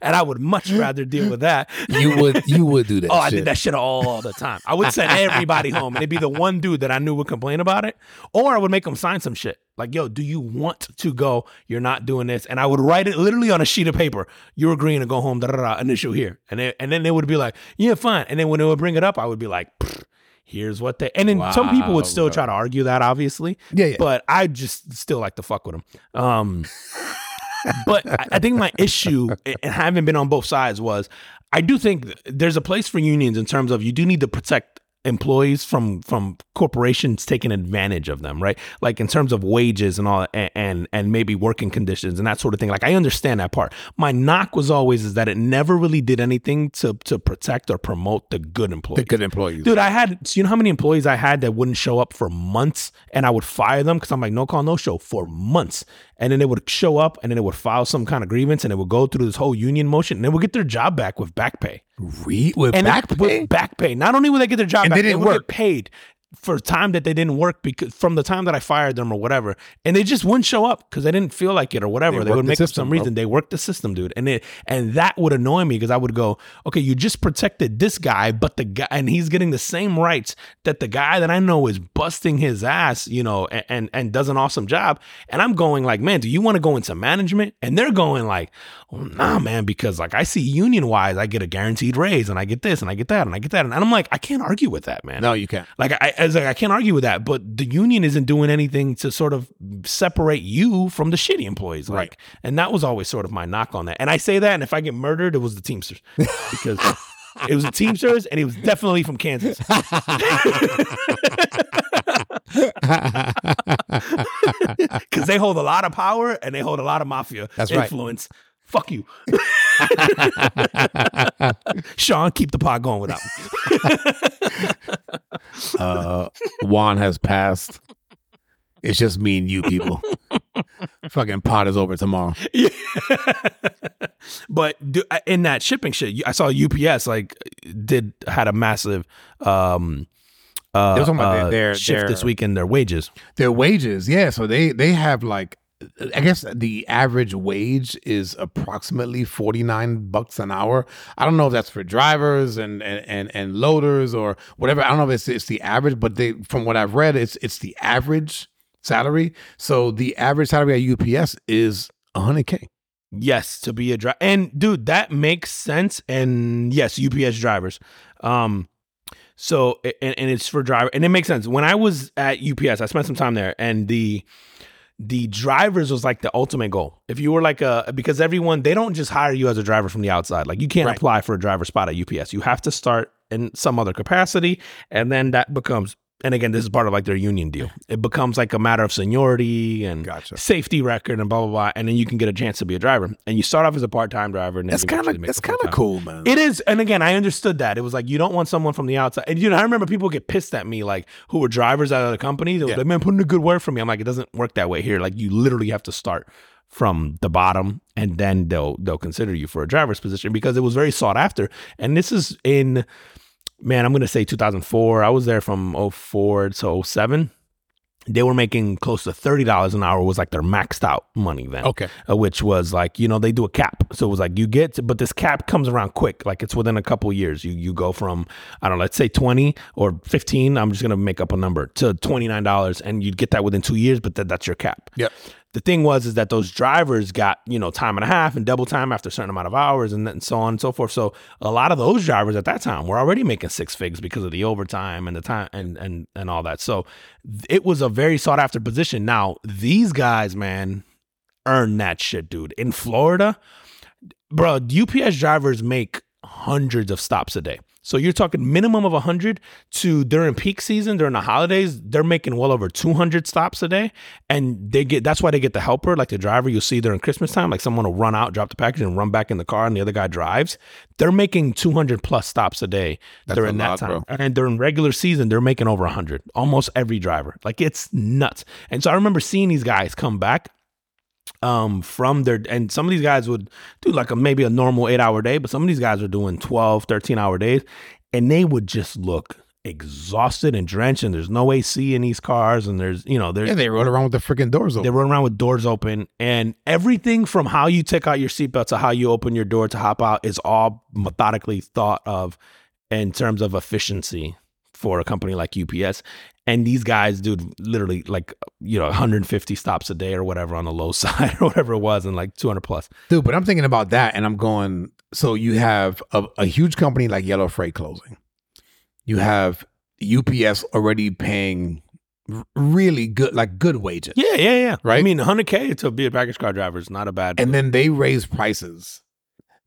and I would much rather deal with that. you would you would do that. Oh, I shit. did that shit all the time. I would send everybody home, and it'd be the one dude that I knew would complain about it, or I would make them sign some shit like, "Yo, do you want to go? You're not doing this," and I would write it literally on a sheet of paper. You're agreeing to go home. Da da da. Initial here, and then, and then they would be like, "Yeah, fine." And then when they would bring it up, I would be like. Here's what they and then some people would still bro. try to argue that obviously, Yeah, yeah. but I just still like to fuck with them. Um, but I I think my issue, and having been on both sides, was I do think there's a place for unions in terms of you do need to protect employees from from corporations taking advantage of them, right? Like in terms of wages and all, and and, and maybe working conditions and that sort of thing. Like I understand that part. My knock was always is that it never really did anything to to protect or promote the good employees. the good employees. Dude, I had, so you know how many employees I had that wouldn't show up for months and I would fire them because I'm like, no call, no show for months. And then they would show up and then they would file some kind of grievance and they would go through this whole union motion and they would get their job back with back pay. Read with And back it- pay. With back pay. Not only would they get their job And back, they they, didn't would work. get paid for time that they didn't work because from the time that I fired them or whatever. And they just wouldn't show up because they didn't feel like it or whatever. They They, would make up system, some bro. reason. They worked the system, dude. And it and that would annoy me because I would go, okay, you just protected this guy, but the guy and he's getting the same rights that the guy that I know is busting his ass, you know, and and, and does an awesome job. And I'm going like, man, do you want to go into management? And they're going like, oh nah, man, because like I see union wise, I get a guaranteed raise and I get this and I get that and I get that. And I'm like, I can't argue with that, man. no, you can't. Like I, I like, I can't argue with that, but the union isn't doing anything to sort of separate you from the shitty employees. Like, Right. and that was always sort of my knock on that. And I say that, and if I get murdered, it was the Teamsters because it was the Teamsters, and he was definitely from Kansas. Because they hold a lot of power and they hold a lot of mafia That's right. influence. Fuck you, Sean. Keep the pot going without me. uh, Juan has passed. It's just me and you people. Fucking pot is over tomorrow. Yeah. but do, in that shipping shit, I saw UPS like did had a massive um uh, They were talking about uh, their- their- shift their- this week in their wages. Their wages, yeah. So they they have like, I guess the average wage is approximately forty nine bucks an hour. I don't know if that's for drivers and and and, and loaders or whatever. I don't know if it's it's the average, but they from what I've read, it's it's the average salary. So the average salary at UPS is hundred k. Yes, to be a driver. And dude, that makes sense. And yes, UPS drivers. Um So and, and it's for driver, and it makes sense. When I was at UPS, I spent some time there, and the the drivers was like the ultimate goal. If you were like a because everyone they don't just hire you as a driver from the outside. Like you can't Right. apply for a driver spot at UPS. You have to start in some other capacity, and then that becomes. And again, this is part of like their union deal. It becomes like a matter of seniority and Gotcha. safety record and blah blah blah, and then you can get a chance to be a driver. And you start off as a part time driver. And then That's kind of that's kind of cool, man. It is, and again, I understood that. It was like you don't want someone from the outside. And you know, I remember people get pissed at me, like who were drivers at other companies. They were Yeah. like, "Man, put in a good word for me." I'm like, it doesn't work that way here. Like you literally have to start from the bottom, and then they'll they'll consider you for a driver's position because it was very sought after. And this is in, man, I'm gonna say 2004. I was there from 04 to 07. They were making close to thirty dollars an hour. Was like their maxed out money then okay. uh, which was like you know they do a cap so it was like you get to, but this cap comes around quick like it's within a couple of years you you go from i don't know let's say 20 or 15 i'm just gonna make up a number to $29 and you'd get that within two years but that, that's your cap Yep. The thing was is that those drivers got you know time and a half and double time after a certain amount of hours and then so on and so forth. So a lot of those drivers at that time were already making six figs because of the overtime and the time and and and all that. So it was a very sought after position. Now these guys man earn that shit dude. In florida bro ups drivers make hundreds of stops a day so you're talking minimum of 100 to during peak season during the holidays they're making well over 200 stops a day. And they get that's why they get the helper like the driver you'll see during christmas time. Like someone will run out drop the package and run back in the car and the other guy drives. They're making 200 plus stops a day That's during a that lot, time. Bro. and during regular season they're making over 100 almost every driver. Like it's nuts. And so i remember seeing these guys come back um from their and some of these guys would do like a maybe a normal eight hour day but some of these guys are doing 12 13 hour days and they would just look exhausted and drenched and there's no ac in these cars and there's you know there's Yeah, they rode around with the freaking doors open. they run around with doors open and everything from how you take out your seatbelt to how you open your door to hop out is all methodically thought of in terms of efficiency for a company like UPS. And these guys, dude, literally like, you know, 150 stops a day or whatever on the low side or whatever it was, and like 200 plus. Dude, but I'm thinking about that and I'm going, so you have a, a huge company like Yellow Freight closing. You have UPS already paying really good, like good wages. Yeah, yeah, yeah. Right? I mean, 100K to be a package car driver is not a bad. And then they raise prices.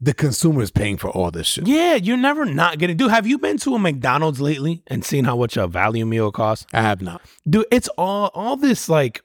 The consumer is paying for all this shit. yeah, you're never not getting. Dude, have you been to a McDonald's lately and seen how much a value meal costs? I have not. dude it's all all this like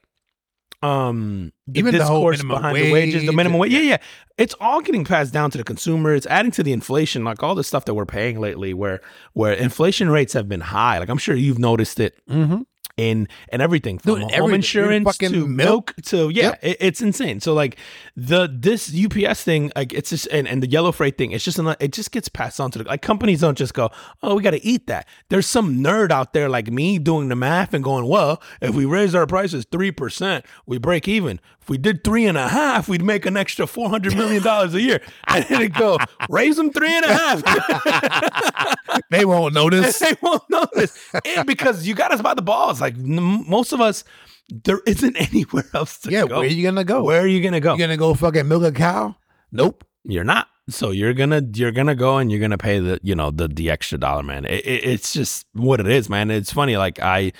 um Even the whole discourse minimum behind the wages the wage minimum wage yeah yeah it's all getting passed down to the consumer it's adding to the inflation like all the stuff that we're paying lately where where inflation rates have been high like i'm sure you've noticed it Mm-hmm. In and everything from Dude, home everything. insurance to milk. milk to yeah Yep. it- it's insane so like the this ups thing like it's just and, and the yellow freight thing it's just an, it just gets passed on to the like companies don't just go oh we got to eat that there's some nerd out there like me doing the math and going well if we raise our prices 3% we break even if we did three and a half we'd make an extra 400 million dollars a year and then it go raise them three and a half They won't notice. they won't notice. And because you got us by the balls. Like n- most of us, there isn't anywhere else to yeah, go. where are you gonna go? Where are you gonna go? You gonna go fucking milk a cow? Nope. You're not. So you're gonna you're gonna go and you're gonna pay the you know the the extra dollar, man. It, it, it's just what it is, man. It's funny. Like I.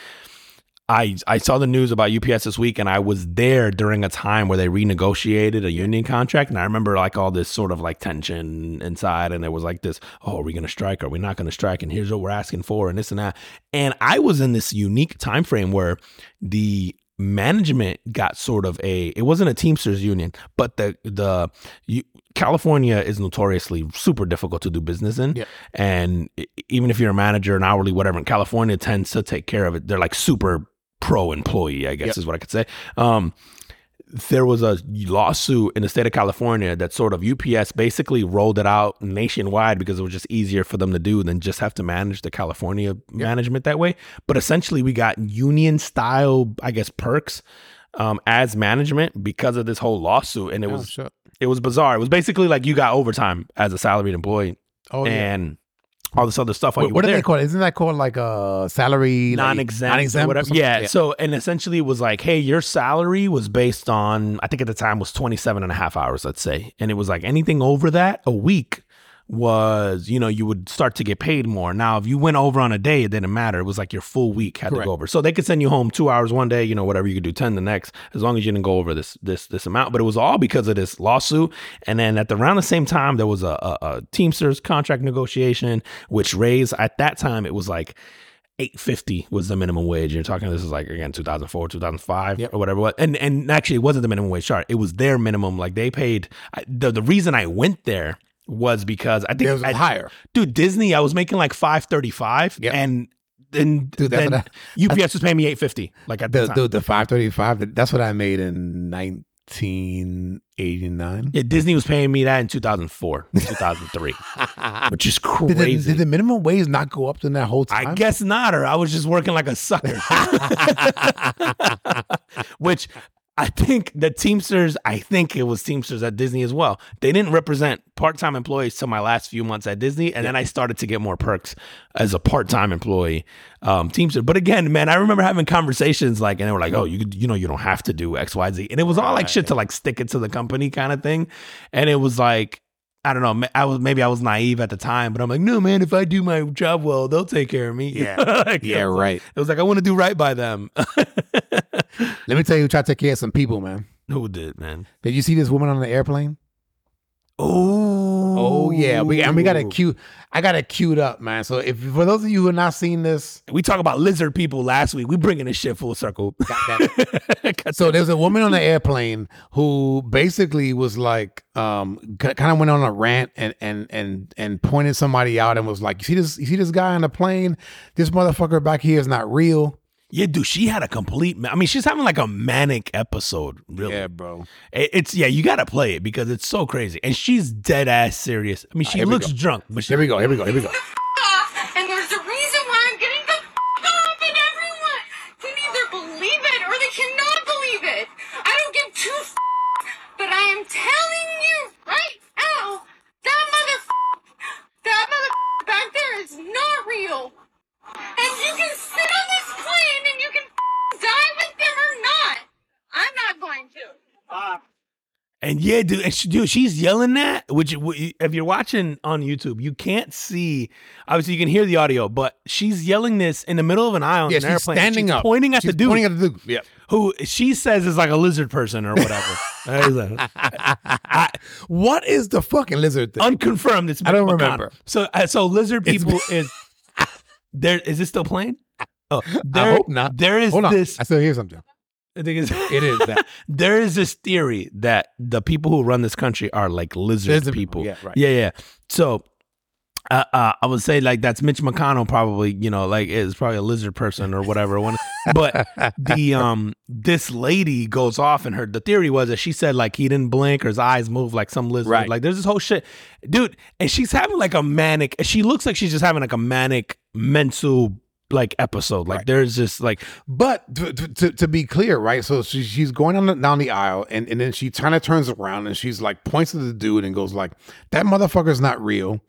I, I saw the news about UPS this week and I was there during a time where they renegotiated a union contract. And I remember like all this sort of like tension inside and it was like this oh are we going to strike? Are we not going to strike? And here's what we're asking for and this and that. And I was in this unique time frame where the management got sort of a it wasn't a Teamsters union but the the you, California is notoriously super difficult to do business in. Yeah. and even if you're a manager an hourly whatever in California tends to take care of it they're like super pro employee I guess Yep. is what I could say um there was a lawsuit in the state of California that sort of UPS basically rolled it out nationwide because it was just easier for them to do than just have to manage the California management that way. But essentially, we got union style, I guess, perks um, as management because of this whole lawsuit, and it Oh, was shit. it was bizarre. It was basically like you got overtime as a salaried employee Oh, yeah. All this other stuff What, what were do there they call it? Isn't that called like a salary like, non-exempt, or whatever. something? Yeah, So, and essentially it was like, hey, your salary was based on, I think at the time was 27 and a half hours, let's say. And it was like anything over that a week was, you know, you would start to get paid more. Now, if you went over on a day, it didn't matter. It was like your full week had to go over. So they could send you home two hours one day, you know, whatever you could do ten the next, as long as you didn't go over this this this amount. But it was all because of this lawsuit. And then at the around the same time, there was a, a, a Teamsters contract negotiation, which raised at that time it was like. 850 was the minimum wage. You're talking this is like again 2004, 2005 Yep. or whatever. And and actually it wasn't the minimum wage chart. It was their minimum like they paid I, the the reason I went there was because I think It was I- higher. dude, Disney, I was making like five thirty five, Yep. and then Dude, then what UPS was paying me eight fifty. Like at the, The, time. the, the 535, that's what I made in 1989. yeah, Disney was paying me that in two thousand four, two thousand three, which is Did the, crazy. did the minimum wage not go up in that whole time? I guess not, or I was just working like a sucker. Which I think the Teamsters, I think it was Teamsters at Disney as well. They didn't represent part time employees till my last few months at Disney. And then I started to get more perks as a part time employee, um, Teamster. But again, man, I remember having conversations like, and they were like, oh, you, you know, you don't have to do X, Y, Z. And it was all like shit to like stick it to the company kind of thing. And it was like, I don't know. I was maybe I was naive at the time, but I'm like, no, man. If I do my job well, they'll take care of me. Yeah. Like, yeah, it was like- right. It was like I want to do right by them. Let me tell you, who tried to take care of some people, man. Who did, man? Did you see this woman on the airplane? Oh, Oh yeah, we and we got it queued. I got it queued up, man. So if for those of you who have not seen this, We talked about lizard people last week. We bringing this shit full circle. so there's a woman on the airplane who basically was like, um, kind of went on a rant and and and and pointed somebody out and was like, you see this, you see this guy on the plane, this motherfucker back here is not real. Yeah, dude, she had a complete. ma- I mean, she's having like a manic episode. Really, Yeah, bro. It- it's yeah. You got to play it because it's so crazy, and she's dead ass serious. I mean, she here looks go. drunk, but she, Here we go. Here we go. Here we go. off, and there's a reason why I'm getting the off, and everyone can either believe it or they cannot believe it. I don't give two f- but I am telling you right now, that mother, that mother back there is not real. And you can sit on this plane and you can die with them or not. I'm not going to. and yeah, dude, and she, dude, she's yelling that. Which, if you're watching on YouTube, you can't see. Obviously, you can hear the audio, but she's yelling this in the middle of an aisle Yeah, in an she's airplane. standing She's up, pointing at She's the dude. Pointing at the dude. Yeah. who she says is like a lizard person or whatever. I I- What is the fucking lizard thing? unconfirmed. It's I don't McConnell. remember. So, uh, so lizard It's- people is there. Is it still playing? Oh, I hope not. There is Hold on. this. I still hear something. I think it's, It is that. there is this theory that the people who run this country are like lizard, Lizard people. people, yeah, right. Yeah, yeah. So. Uh, uh, I would say like that's Mitch McConnell probably you know like is probably a lizard person or whatever one but the um this lady goes off and her the theory was that she said like he didn't blink or his eyes moved like some lizard Right. like there's this whole shit dude and she's having like a manic she looks like she's just having like a manic mental like episode like Right. there's just like But to, to, to, be clear, right? So she, she's going on the, down the aisle, and, and then she kind of turns around and she's like points to the dude and goes like, "That motherfucker's not real."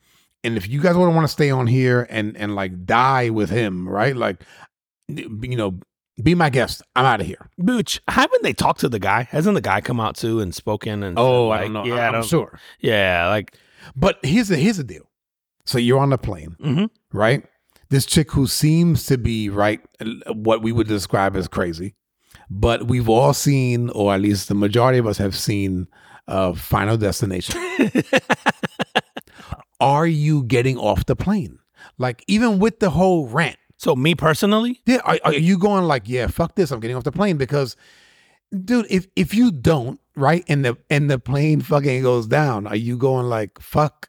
And if you guys want to want to stay on here and and like die with him, right? Like, you know, be my guest. I'm out of here. bitch haven't they talked to the guy hasn't the guy come out too and spoken and Oh, said, I don't know. yeah I I'm sure. yeah like But here's the here's the deal. So you're on the plane, mhm. right? This chick who seems to be right, what we would describe as crazy, but we've all seen, or at least the majority of us have seen, uh, Final Destination. Are you getting off the plane? Like even with the whole rant, so me personally yeah, are, are you going like, yeah, fuck this, I'm getting off the plane because, dude, if if you don't, right, and the and the plane fucking goes down, are you going like, fuck,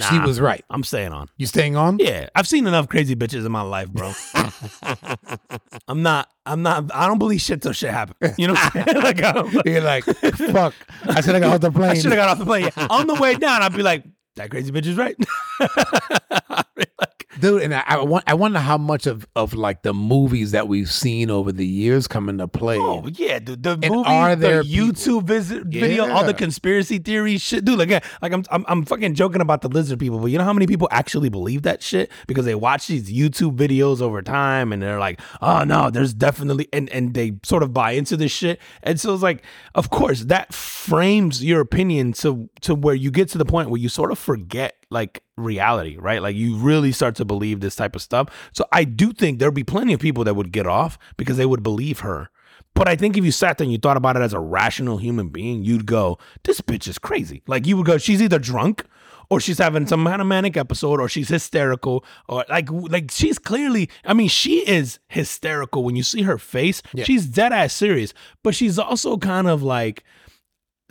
she was right? I'm staying on You staying on? yeah I've seen enough crazy bitches in my life bro I'm not I'm not I don't believe shit till shit happens you know what I'm saying like I don't You're like, fuck. I said I got off the plane. I should have got off the plane. Yeah. On the way down, I'd be like, that crazy bitch is right. Like, Dude, and I, I, want, I wonder how much of, of like the movies that we've seen over the years come into play. oh yeah, dude. The And movie, are the there YouTube visit video, all the conspiracy theory shit, dude. Like, like I'm, I'm, I'm fucking joking about the lizard people, but you know how many people actually believe that shit because they watch these YouTube videos over time and they're like, oh no, there's definitely, and and they sort of buy into this shit, and so it's like, of course, that frames your opinion to to where you get to the point where you sort of forget like reality, right? Like you really start to believe this type of stuff. So I do think there'd be plenty of people that would get off because they would believe her. But I think if you sat there and you thought about it as a rational human being, you'd go, "This bitch is crazy." Like you would go, "She's either drunk." Or she's having some kind of manic episode, or she's hysterical, or like like she's clearly. I mean, she is hysterical when you see her face. She's dead ass serious, but she's also kind of like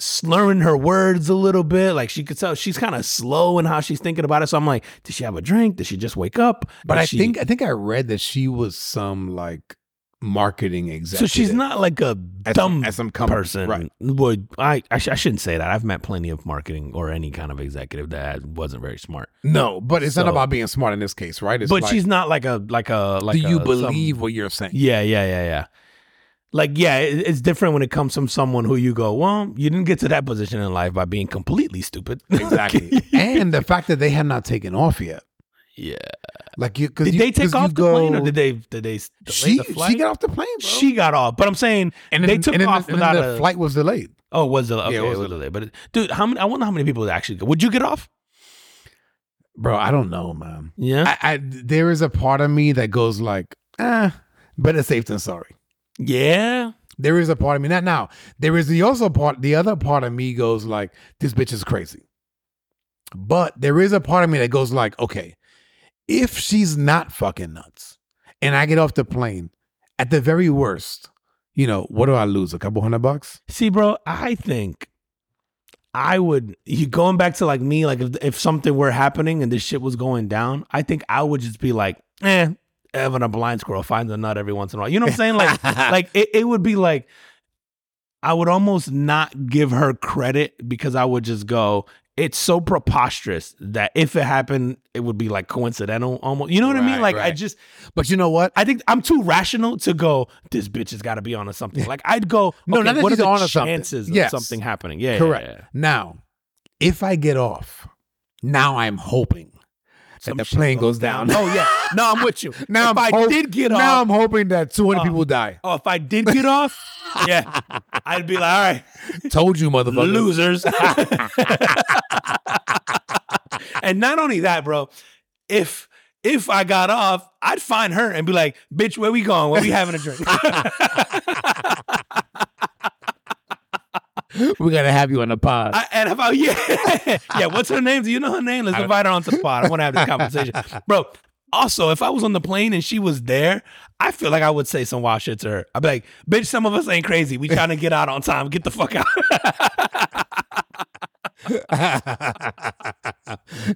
slurring her words a little bit. Like she could tell she's kind of slow in how she's thinking about it. So I'm like, did she have a drink? Did she just wake up? But Did I she- think I think I read that she was some like marketing executive. so. She's not like a at dumb some, at some company. person. right? Would I? I, sh- I shouldn't say that. I've met plenty of marketing or any kind of executive that wasn't very smart. No, but it's not about being smart in this case, right? It's but like, she's not like a like a like. do you a- some- believe what you're saying? Yeah, yeah, yeah, yeah. Like, yeah, it's different when it comes from someone who you go, well, you didn't get to that position in life by being completely stupid. Exactly. and the fact that they had not taken off yet. yeah. Like you, cause Did you, they 'cause take off the go- plane or did they did they delay She the flight? she got off the plane, bro. She got off, but I'm saying and they took and then, off and then without the a flight was delayed. Oh, was it? Okay, it it was was, delayed. delayed. But dude, how many? I wonder how many people actually. go. Would you get off? Bro, I don't know, man. Yeah, I, I there is a part of me that goes like, eh, better safe than sorry. Yeah. There is a part of me not now. There is the also part. The other part of me goes like, this bitch is crazy. But there is a part of me that goes like, okay, if she's not fucking nuts, and I get off the plane, at the very worst, you know, what do I lose? A couple hundred bucks? See, bro, I think I would. You going back to like me, like if, if something were happening and this shit was going down, I think I would just be like, eh. Evan, a blind squirrel finds a nut every once in a while. You know what I'm saying? Like, like it, it would be like I would almost not give her credit because I would just go, it's so preposterous that if it happened, it would be like coincidental almost. You know what I mean? Right, Like I just But you know what? I think I'm too rational to go, this bitch has got to be on to something. Like I'd go, No, okay, not that what are the onto something. chances Yes. of something happening? Yeah, yeah, Correct. yeah. Now, if I get off, now I'm hoping Some that the plane goes down. Oh yeah, no, I'm with you. Now if I'm I hope- did get now off, I'm hoping that 200 Oh. Uh, people die. oh, if I did get off, yeah, I'd be like, all right, Told you, motherfucker. losers. and not only that, bro, if if I got off, I'd find her and be like, bitch, where we going? Where we having a drink? We gotta have you on the pod. I, and about yeah, yeah, what's her name? Do you know her name? Let's invite her onto the pod. I want to have this conversation, bro. Also, if I was on the plane and she was there, I feel like I would say some wild shit to her. I'd be like, "Bitch, some of us ain't crazy. We trying to get out on time. Get the fuck out."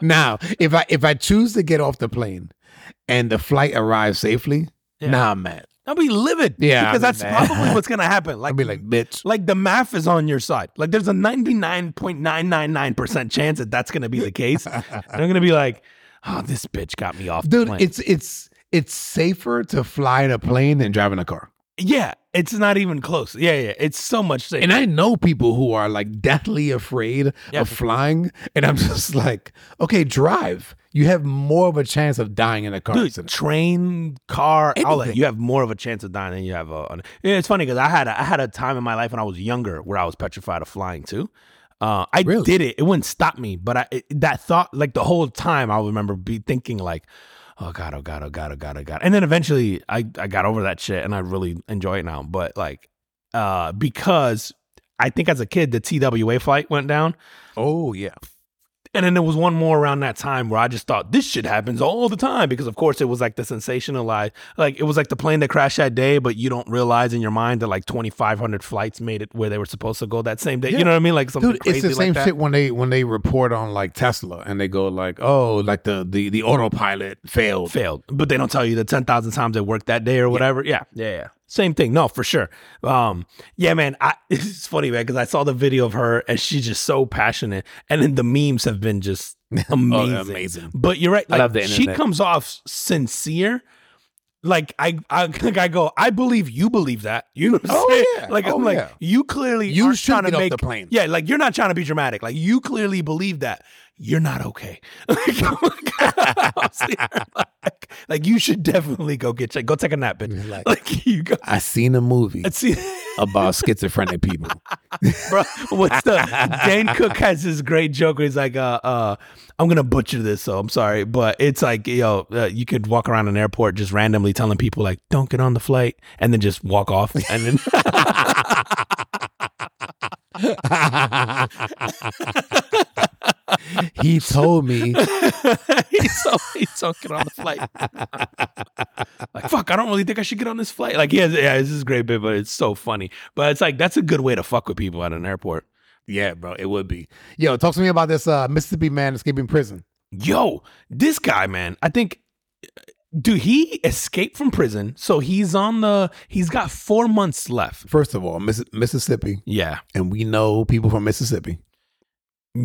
now, if I if I choose to get off the plane and the flight arrives safely, Yeah. nah, I'm mad. I'll be livid. Yeah, because I'll that's probably what's gonna happen. Like, I'll be like, bitch. like the math is on your side. Like, there's a ninety nine point nine nine nine percent chance that that's gonna be the case. and I'm gonna be like, "Oh, this bitch got me off." the Dude, plane." it's it's it's safer to fly in a plane than drive in a car. yeah, it's not even close. Yeah, yeah, it's so much safer. And I know people who are like deathly afraid Yeah. of flying, and I'm just like, okay, drive. You have more of a chance of dying in a car Dude, accident. train, car, all that. You have more of a chance of dying than you have. A, yeah, it's funny because I had a, I had a time in my life when I was younger where I was petrified of flying too. Uh, I Really? did it. It wouldn't stop me, but I it, that thought like the whole time I remember be thinking like, oh god, oh god, oh god, oh god, oh god, and then eventually I I got over that shit and I really enjoy it now. But like, uh, because I think as a kid the TWA flight went down. Oh yeah. And then there was one more around that time where I just thought this shit happens all the time because, of course, it was like the sensationalized, like it was like the plane that crashed that day, but you don't realize in your mind that like 2,500 flights made it where they were supposed to go that same day. Yeah. You know what I mean? Like something Dude, crazy it's the same like shit when they when they report on like Tesla and they go like, oh, like the the the autopilot failed. failed, but they don't tell you the 10,000 times it worked that day or whatever. Yeah. Yeah. Yeah. Same thing. No, for sure. Um, yeah, man. I, it's funny, man, because I saw the video of her and she's just so passionate. And then the memes have been just amazing. Oh, amazing. But you're right. Like, love the she comes off sincere. Like I, I, like I go. I believe you believe that. You know what I'm Oh, saying? yeah. Like Oh, I'm like yeah. you clearly You should trying to make the plane. Yeah, like you're not trying to be dramatic. Like you clearly believe that you're not okay. like, I'm seeing her, like, like, you should definitely go get checked. Go take a nap, bitch. Like- Like, you go. I seen a movie Let's see, about schizophrenic people. bro. What's the Dane Cook has this great joke where he's like, uh, uh, I'm gonna butcher this, so I'm sorry, but it's like yo, uh, you could walk around an airport just randomly telling people like, "Don't get on the flight," and then just walk off, and then he told me he's so he's so get on the flight. like fuck, I don't really think I should get on this flight. Like yeah, yeah, this is a great bit, but it's so funny. But it's like that's a good way to fuck with people at an airport. Yeah, bro, it would be. Yo, talk to me about this uh, Mississippi man escaping prison. Yo, this guy, man, I think dude, he escaped from prison. So he's on the he's got four months left. First of all, Miss- Mississippi, Yeah. and we know people from Mississippi.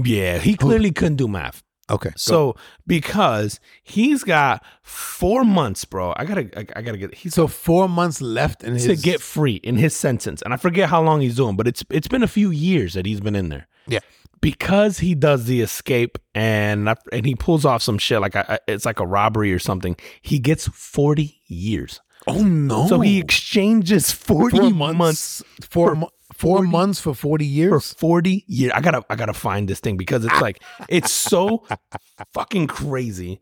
Yeah. He clearly couldn't do math. Okay, go. So because he's got four months, bro. I gotta I, I gotta get he's so four months left in his to get free in his sentence. And I forget how long he's doing, but it's it's been a few years that he's been in there. Yeah. Because he does the escape and I- and he pulls off some shit like I- it's like a robbery or something. He gets 40 years. Oh no! So he exchanges 40 months, months, for mo- four 40 months for forty for years. 40 years. I gotta I gotta find this thing because it's like it's so fucking crazy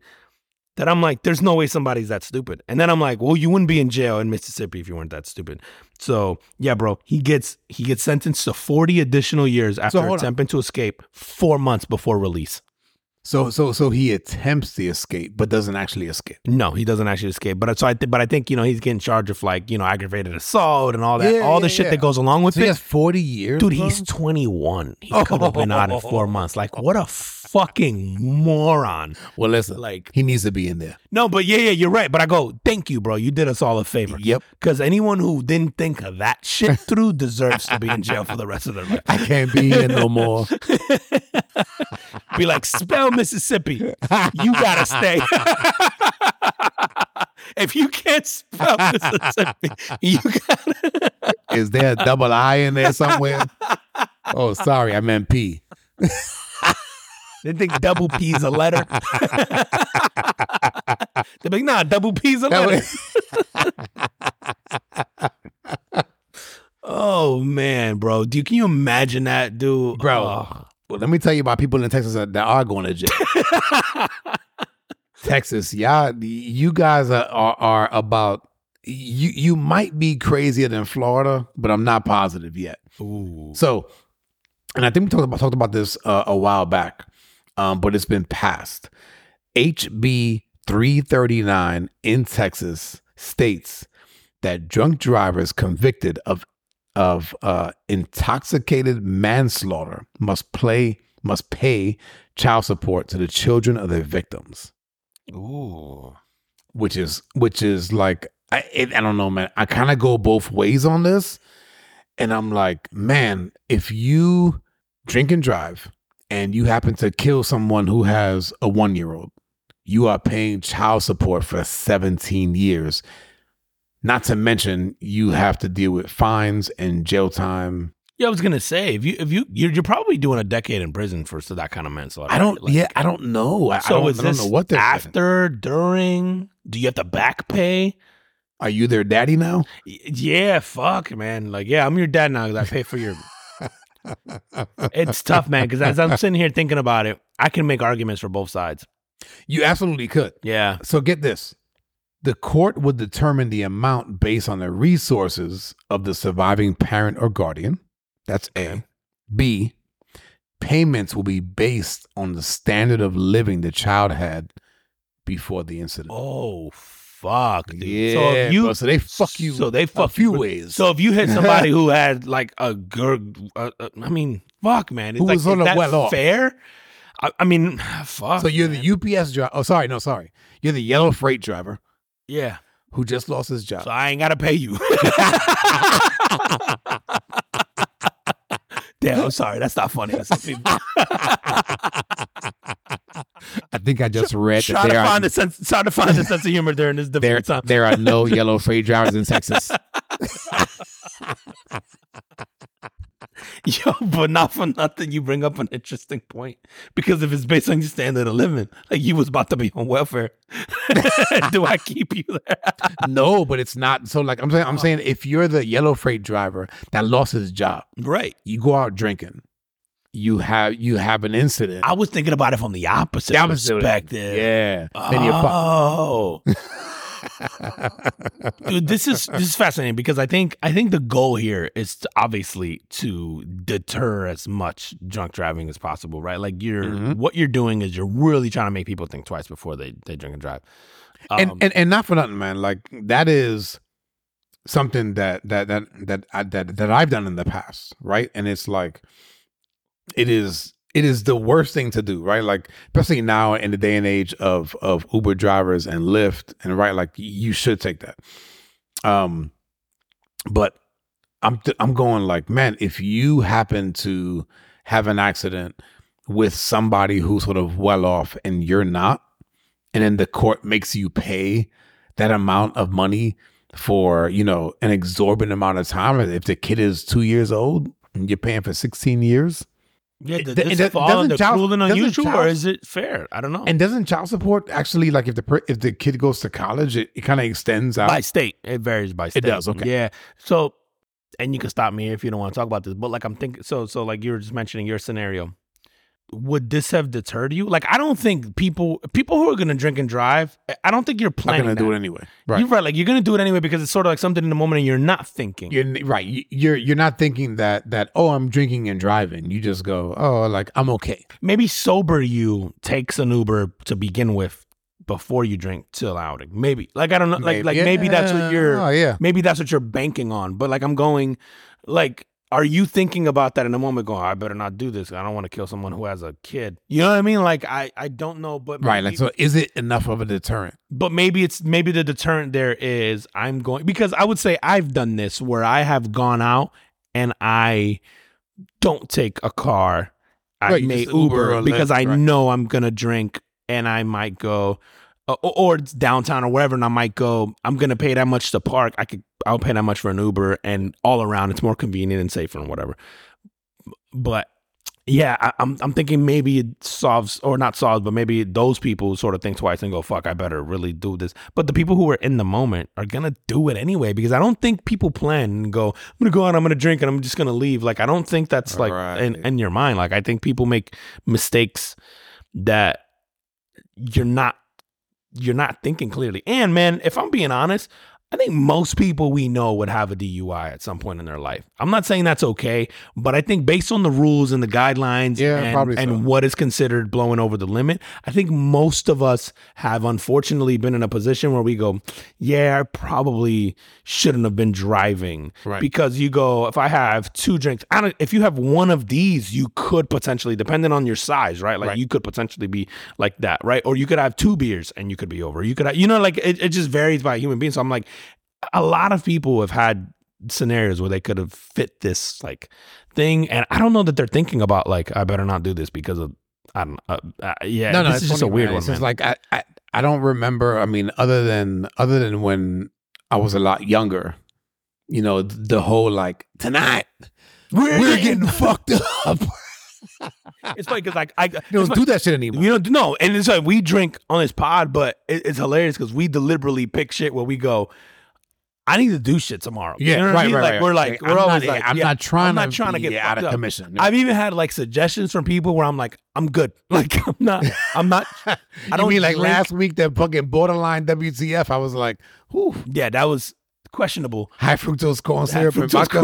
that I'm like, there's no way somebody's that stupid. And then I'm like, well, you wouldn't be in jail in Mississippi if you weren't that stupid. So yeah, bro, he gets he gets sentenced to 40 additional years after on. attempting to escape four months before release. So so so he attempts the escape, but doesn't actually escape. No, he doesn't actually escape. But uh, so I think, but I think you know he's getting charged of like you know aggravated assault and all that, Yeah, all the shit yeah. that goes along with So he it. has forty years, Dude, bro? he's 21. He could have been out in four months. Like, what a fucking moron. well. Listen, Like, he needs to be in there. no, but yeah, yeah, you're right. But I go, thank you, bro. You did us all a favor. Yep. Because anyone who didn't think of that shit through deserves to be in jail for the rest of their life. I can't be here no more. Be like, spell Mississippi. You gotta stay. if you can't spell Mississippi, you gotta. Is there a double I in there somewhere? Oh, sorry, I meant P. They think double P is a letter. They're like, nah, double P is a letter. Oh man, bro. Do can you imagine that, dude? Bro. Oh. Well, let me tell you about people in Texas that, that are going to jail. Texas, y'all, you guys are, are are about you. You might be crazier than Florida, but I'm not positive yet. Ooh. So, and I think we talked about talked about this uh, a while back, um, but it's been passed. HB 339 in Texas states that drunk drivers convicted of of uh, intoxicated manslaughter must play must pay child support to the children of their victims, Ooh. which is which is like I it, I don't know, man. I kind of go both ways on this, and I'm like, man, if you drink and drive and you happen to kill someone who has a one year old, you are paying child support for 17 years. Not to mention, you have to deal with fines and jail time. Yeah, I was gonna say if you if you you're, you're probably doing a decade in prison for so that kind of manslaughter. I don't. Like, yeah, I don't know. I, So I don't, is I don't this know what they're saying. after, during? Do you have to back pay? Are you their daddy now? Yeah, fuck, man. Like, yeah, I'm your dad now. 'cause I pay for your. it's tough, man. Because as I'm sitting here thinking about it, I can make arguments for both sides. You absolutely could. Yeah. So get this. The court would determine the amount based on the resources of the surviving parent or guardian. That's A. B. Payments will be based on the standard of living the child had before the incident. Oh fuck, dude. yeah, so if you bro, so they fuck you. so they a fuck few you. ways. So if you hit somebody who had like a gurg, uh, uh, I mean, fuck, man. It's Who like, was on that well off. fair? I, I mean, fuck. So you're man. the UPS driver. Oh, sorry, no, sorry. You're the yellow freight driver yeah. who just lost his job. So I ain't gotta pay you. Damn, I'm sorry. That's not funny. to some people. I think I just read try that to there are, find the sense. Try to find the sense of humor during this there, difficult time. there are no yellow freight drivers in Texas. Yo, but not for nothing. You bring up an interesting point because if it's based on your standard of living, like you was about to be on welfare, do I keep you there? no, but it's not. So, like I'm saying, I'm uh-huh. saying, if you're the yellow freight driver that lost his job, right. you go out drinking, you have you have an incident. I was thinking about it from the opposite, The opposite. perspective. Yeah. Then you fu- Oh, dude, this is this is fascinating because I think I think the goal here is to, obviously to deter as much drunk driving as possible, right? Like you're Mhm. what you're doing is you're really trying to make people think twice before they they drink and drive. and, Um, and and not for nothing, man. Like that is something that that that that I, that that I've done in the past, right? And it's like it is it is the worst thing to do, right? Like especially now in the day and age of of Uber drivers and Lyft, and right, like you should take that. Um, but I'm th- I'm going like, man, if you happen to have an accident with somebody who's sort of well off and you're not, and then the court makes you pay that amount of money for you know an exorbitant amount of time if the kid is two years old and you're paying for 16 years yeah, does it this fall doesn't child- cruel and unusual, or is it fair? I don't know. and doesn't child support actually like if the if the kid goes to college it, it kind of extends out by state, it varies by state. It does, okay. Yeah. So, and you can stop me if you don't want to talk about this, but like I'm thinking, so so like you were just mentioning your scenario. Would this have deterred you? Like I don't think people people who are gonna drink and drive. I don't think you're not planning. gonna do it anyway right You're right. Like you're gonna do it anyway because it's sort of like something in the moment and you're not thinking. you're right You- you're you're not thinking that that oh i'm drinking and driving you just go oh like i'm okay Maybe sober you takes an Uber to begin with before you drink till outing. Maybe like I don't know. Like like maybe that's what you're. oh yeah maybe that's what you're banking on. But like I'm going, like, are you thinking about that in a moment? Going, I better not do this. I don't want to kill someone who has a kid. You know what I mean? Like I I don't know, but right like so is it enough of a deterrent but maybe it's maybe the deterrent there is I'm going because I would say I've done this where I have gone out and I don't take a car. I Right, may Uber Uber, because Lyft, I right. know I'm gonna drink and I might go uh, or, it's downtown or wherever and I might go I'm gonna pay that much to park. I could I'll pay that much for an Uber and all around it's more convenient and safer and whatever. But yeah, I, I'm I'm thinking maybe it solves or not solves, but maybe those people sort of think twice and go, "Fuck, I better really do this." But the people who are in the moment are gonna do it anyway because I don't think people plan and go, "I'm gonna go out, I'm gonna drink, and I'm just gonna leave." Like I don't think that's like in, in your mind. Like I think people make mistakes that you're not you're not thinking clearly. And man, if I'm being honest, I think most people we know would have a DUI at some point in their life. I'm not saying that's okay, but I think based on the rules and the guidelines Yeah, and, so. and what is considered blowing over the limit, I think most of us have unfortunately been in a position where we go, yeah, I probably shouldn't have been driving. Right. Because you go, if I have two drinks, I don't, if you have one of these, you could potentially, depending on your size, right? Like Right. you could potentially be like that, right? Or you could have two beers and you could be over. You could, have, you know, like it, it just varies by human being. So I'm like, a lot of people have had scenarios where they could have fit this like thing, and I don't know that they're thinking about like I better not do this because of I don't. Uh, uh, yeah, no, no, this it's is just a weird man. one, It's like I, I, I don't remember. I mean, other than other than when I was a lot younger, you know, the whole like tonight we're, getting fucked up. it's funny because like I You don't funny- do that shit anymore. We don't no, and it's like we drink on this pod, but it, it's hilarious because we deliberately pick shit where we go. I need to do shit tomorrow. You Yeah, know what I right, mean? right, Like right. we're like I'm we're not- always yeah, like I'm yeah, not trying I'm not to trying to be get out of up. commission. I've even had like suggestions from people where I'm like, I'm good. Like I'm not. I'm not. I don't don't mean like drink- last week that fucking borderline WTF. I was like, whew, Yeah, that was questionable. high fructose corn syrup and vodka.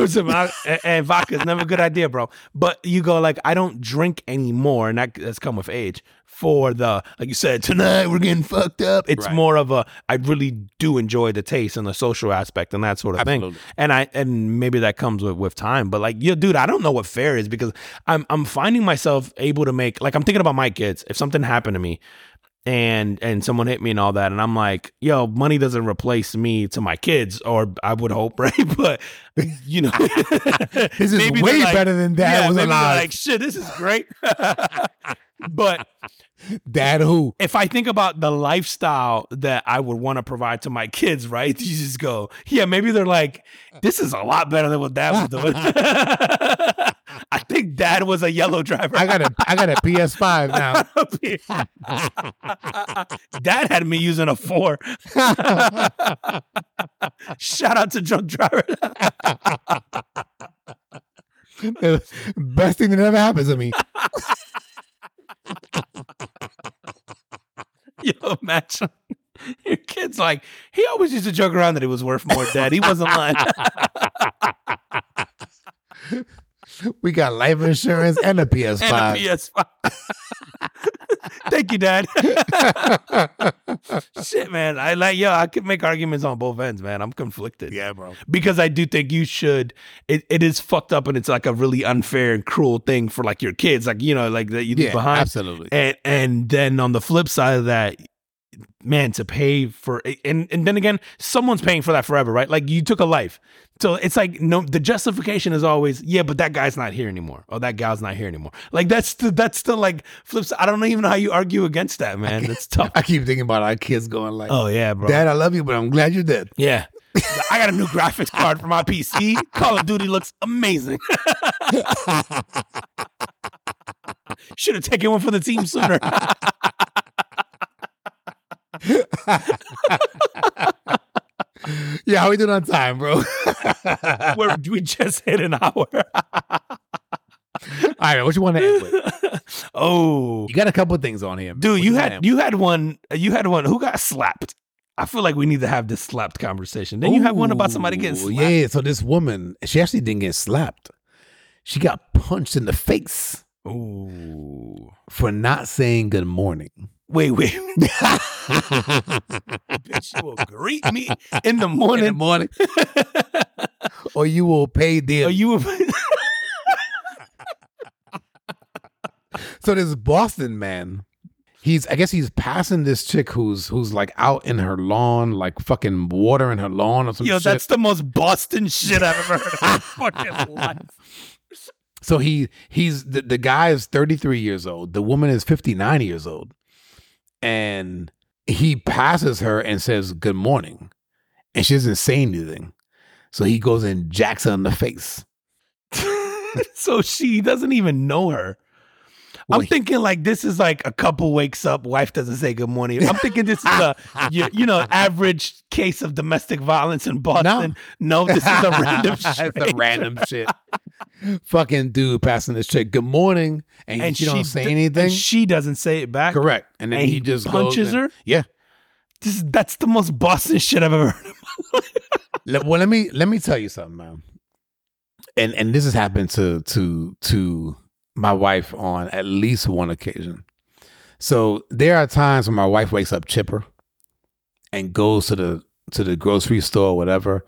and, and- vodka is never a good idea, bro. But you go like, I don't drink anymore, and that, that's come with age. For the like you said, tonight we're getting fucked up. It's Right. more of a I really do enjoy the taste and the social aspect and that sort of thing. Absolutely. And I and maybe that comes with with time. But like, yo, dude, I don't know what fair is because I'm I'm finding myself able to make like I'm thinking about my kids. If something happened to me, and and someone hit me and all that and i'm like yo money doesn't replace me to my kids or i would hope right but you know This is way like- better than dad yeah, was alive. like shit this is great but Dad who? if i think about the lifestyle that i would want to provide to my kids right you just go yeah maybe they're like this is a lot better than what dad was doing i think dad was a yellow driver I got a I got a PS5 now. Dad had me using a four. Shout out to drunk driver. Best thing that ever happens to me. Yo, imagine your kid's like, he always used to joke around that he was worth more dead. He wasn't lying. We got life insurance and a PS5. and a PS5. Thank you, Dad. Shit, man. I like, yo, I could make arguments on both ends, man. I'm conflicted. yeah, bro. because I do think you should. It, it is fucked up and it's like a really unfair and cruel thing for like your kids, like you know, like that you leave Yeah, behind. absolutely. And and then on the flip side of that, man, to pay for and and then again, someone's paying for that forever, right? Like you took a life, so it's like no, the justification is always yeah, but that guy's not here anymore, or that gal's not here anymore. Like that's the, that's still like flips. I don't even know how you argue against that, man. That's tough. I keep thinking about our kids going like, Oh yeah, bro. Dad, I love you, but I'm glad you're dead. Yeah. I got a new graphics card for my PC. Call of Duty looks amazing. Should have taken one for the team sooner. Yeah, how we doing on time, bro? Where we just hit an hour. All right, what you want to end with? oh, You got a couple of things on here, dude, What you had you had one. You had one. Who got slapped? I feel like we need to have this slapped conversation. Then you had one about somebody getting slapped. Yeah, so this woman, she actually didn't get slapped. She got punched in the face Ooh. for not saying good morning. Wait, wait. Bitch, you will greet me in the morning. In the morning. or you will pay Or them. you will So this Boston man, he's I guess he's passing this chick who's who's like out in her lawn, like fucking watering her lawn or some Yo, shit. that's the most Boston shit I've ever heard of in my fucking life. So he he's the, the guy is 33 years old. The woman is 59 years old. And he passes her and says good morning. And she doesn't say anything. So he goes and jacks her in the face. so she doesn't even know her. I'm thinking like this is like a couple wakes up, wife doesn't say good morning. I'm thinking this is a you, you know average case of domestic violence in Boston. No, this is a random it's a random shit. Fucking dude passing this chick good morning and, and she, don't say d- anything. And she doesn't say it back. Correct. And then And he, he just punches and- her? Yeah. This that's the most Boston shit I've ever heard. Le- well, let me let me tell you something, man. And and this has happened to to to my wife on at least one occasion. So there are times when my wife wakes up chipper and goes to the to the grocery store or whatever,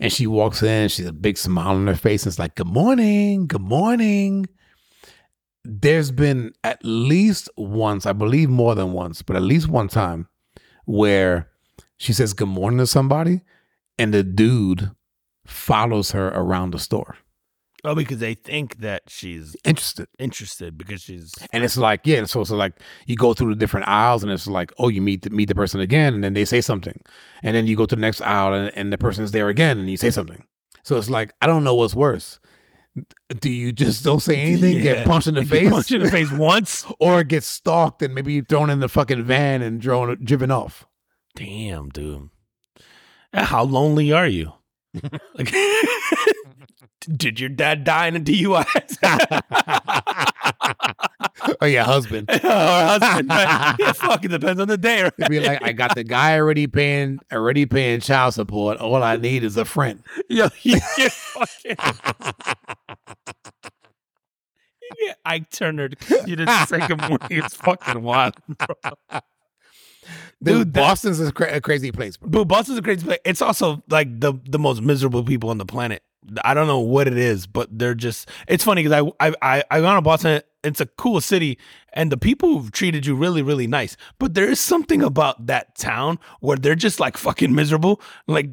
and she walks in, she's a big smile on her face, and it's like, "Good morning, good morning." There's been at least once, I believe more than once, but at least one time where she says good morning to somebody and the dude follows her around the store Oh, because they think that she's interested. interested because she's and it's like yeah so it's like you go through the different aisles and it's like oh you meet the, meet the person again and then they say something. And then you go to the next aisle and, and the person's there again and you say something. So it's like i don't know what's worse. Do you just don't say anything get punched in the Get face? punched in the face once. or get stalked and maybe thrown in the fucking van and drawn driven off? Damn, dude. Uh, How lonely are you? Like, did your dad die in a DUI? oh yeah husband or husband? Right? Yeah, fuck, it depends on the day. Right? It'd be like I got the guy already paying already paying child support. All I need is a friend. Yo, you get fucking. You get Ike Turner. to- You didn't say good morning. It's fucking wild, bro. Dude, Dude, that- Boston's a, cra- a crazy place, bro. But Boston's a crazy place. It's also like the the most miserable people on the planet. I don't know what it is, but they're just. It's funny because I I I I gone to Boston. It's a cool city, and the people have treated you really really nice. But there is something about that town where they're just like fucking miserable. Like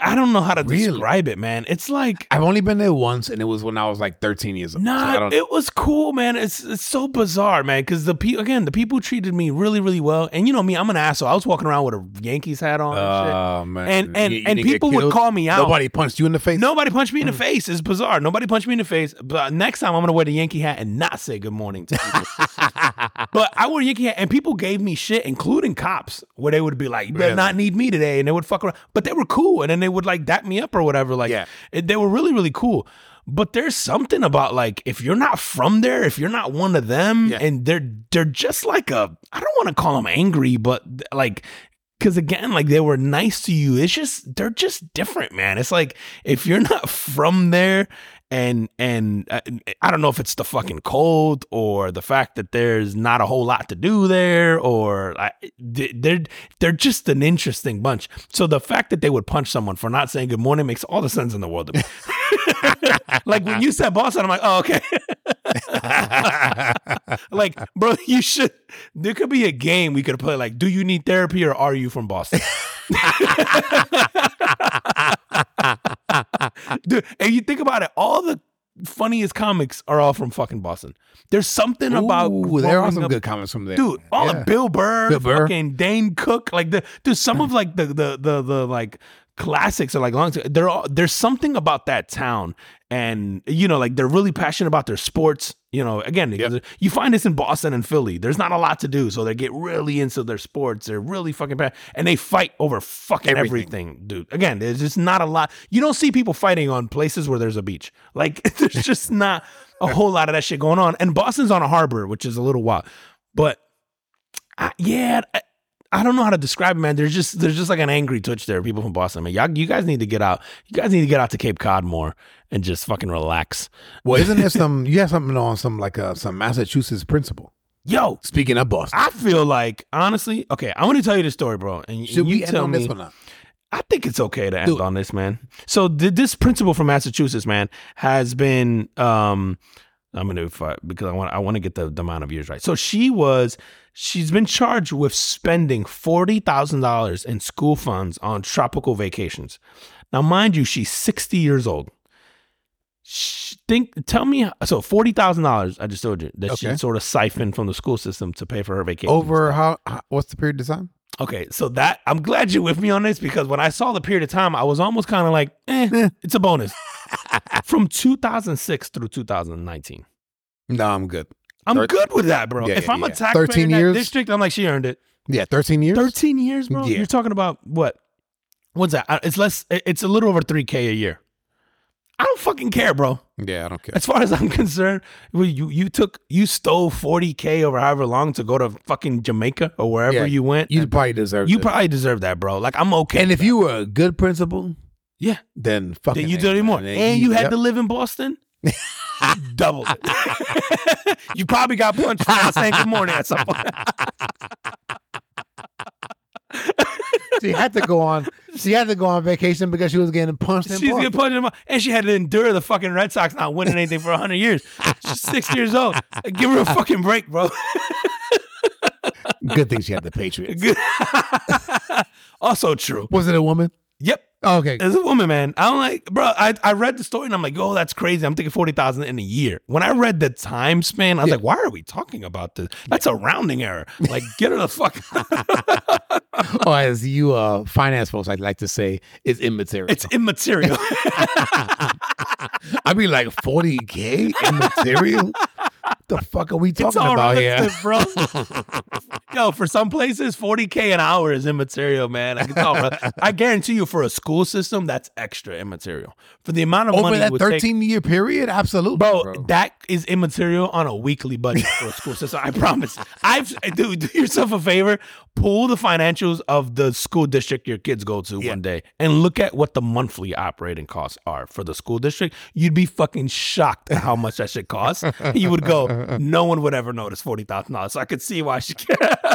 I don't know how to Really? describe it, man. It's like I've only been there once, and it was when I was like 13 years old. So Nah, don't- it was cool, man. It's it's so bizarre, man. Because the people again, the people treated me really, really well. And you know me, I'm an asshole. I was walking around with a Yankees hat on. and shit. Oh man, And- and- You- you and people would call me out. Nobody punched you in the face. Nobody punched me in the Mm. face. It's bizarre. Nobody punched me in the face. But next time I'm gonna wear the Yankee hat and not say good morning to people. but I wore a Yankee hat and people gave me shit, including cops, where they would be like, "You better Really? not need me today," and they would fuck around. But they were cool, and then they would like dap me up or whatever. Like, Yeah. it- they were really, really cool. but there's something about like if you're not from there, if you're not one of them, Yeah. and they're they're just like a I don't want to call them angry, but like because again, like they were nice to you. It's just they're just different, man. It's like if you're not from there, and and uh, I don't know if it's the fucking cold or the fact that there's not a whole lot to do there, or I, they- they're they're just an interesting bunch. So the fact that they would punch someone for not saying good morning makes all the sense in the world to me. like when you said Boston, I'm like, oh okay. like, bro, you should. There could be a game we could play. Like, do you need therapy or are you from Boston? Dude, and you think about it, all the funniest comics are all from fucking Boston. There's something about there are some up- good comics from there. dude. All Yeah. of Bill Burr, Bill Burr. fucking Dane Cook, like the dude. Some of like the the the the like classics are like long. They're there's something about that town, and you know, like they're really passionate about their sports. You know, again, because you find this in Boston and Philly. There's not a lot to do, so they get really into their sports. They're really fucking bad, and they fight over fucking Everything. everything, dude. Again, there's just not a lot. You don't see people fighting on places where there's a beach. Like there's just not a whole lot of that shit going on. And Boston's on a harbor, which is a little wild. But I, yeah, I, I don't know how to describe it, man. There's just there's just like an angry twitch there. People from Boston, man. Y'all, you guys need to get out. You guys need to get out to Cape Cod more and just fucking relax. Well, isn't there some? You have something on some like uh, some Massachusetts principle. Yo, Speaking of Boston, I feel like honestly, okay. I want to tell you the story, bro, and should you we end tell on me. this or not? I think it's okay to end Dude. on this, man. So th- this principal from Massachusetts, man, has been um I'm gonna if I, because I want I want to get the, the amount of years right. So she was she's been charged with spending forty thousand dollars in school funds on tropical vacations. Now, mind you, she's sixty years old. Sh- Think, tell me, so forty thousand dollars. I just told you that Okay. she sort of siphoned from the school system to pay for her vacation. Over how, how? What's the period of time? Okay, so that I'm glad you're with me on this because when I saw the period of time, I was almost kind of like, eh, it's a bonus. From 2006 through 2019. No, I'm good. I'm Thir- good with that, bro. Yeah, if yeah, I'm a yeah. taxpayer 13 in that years? district, I'm like, she earned it. Yeah, 13 years. 13 years, bro. You're talking about what? What's that? It's less. It's a little over 3k a year. I don't fucking care, bro. Yeah, I don't care. As far as I'm concerned, you you took you stole 40k over however long to go to fucking Jamaica or wherever Yeah, you went. You probably deserve. you it. probably deserve that, bro. Like I'm okay. And if you were a good principal, Yeah. then fucking. Then you did it more. man. And you had Yep. to live in Boston? Double it. you probably got punched for saying good morning at some point. She had to go on. She had to go on vacation because she was getting punched. She's getting punched in the. And she had to endure the fucking Red Sox not winning anything for 100 years. She's six years old. Give her a fucking break, bro. Good thing she had the Patriots. Also true. Was it a woman? Yep. Oh, okay. As a woman, man, I'm like, bro, I, I read the story and I'm like, oh, that's crazy. I'm thinking 40,000 in a year. When I read the time span, I was Yeah. like, why are we talking about this? That's a rounding error. Like, get her the fuck or as you uh, finance folks I'd like to say, it's immaterial. It's immaterial. I mean, like 40K immaterial? the fuck are we it's talking all about here? bro. Yo, for some places, 40K an hour is immaterial, man. Like, all I guarantee you, for a school system, that's extra immaterial. For the amount of Over money that would take- 13 year period? Absolutely. Bro, that is immaterial on a weekly budget for a school system. I promise. I've dude, do yourself a favor. Pull the financials of the school district your kids go to one day and look at what the monthly operating costs are for the school district. You'd be fucking shocked at how much that shit costs. You would go, Uh, uh. no one would ever notice forty thousand dollars. So I could see why she.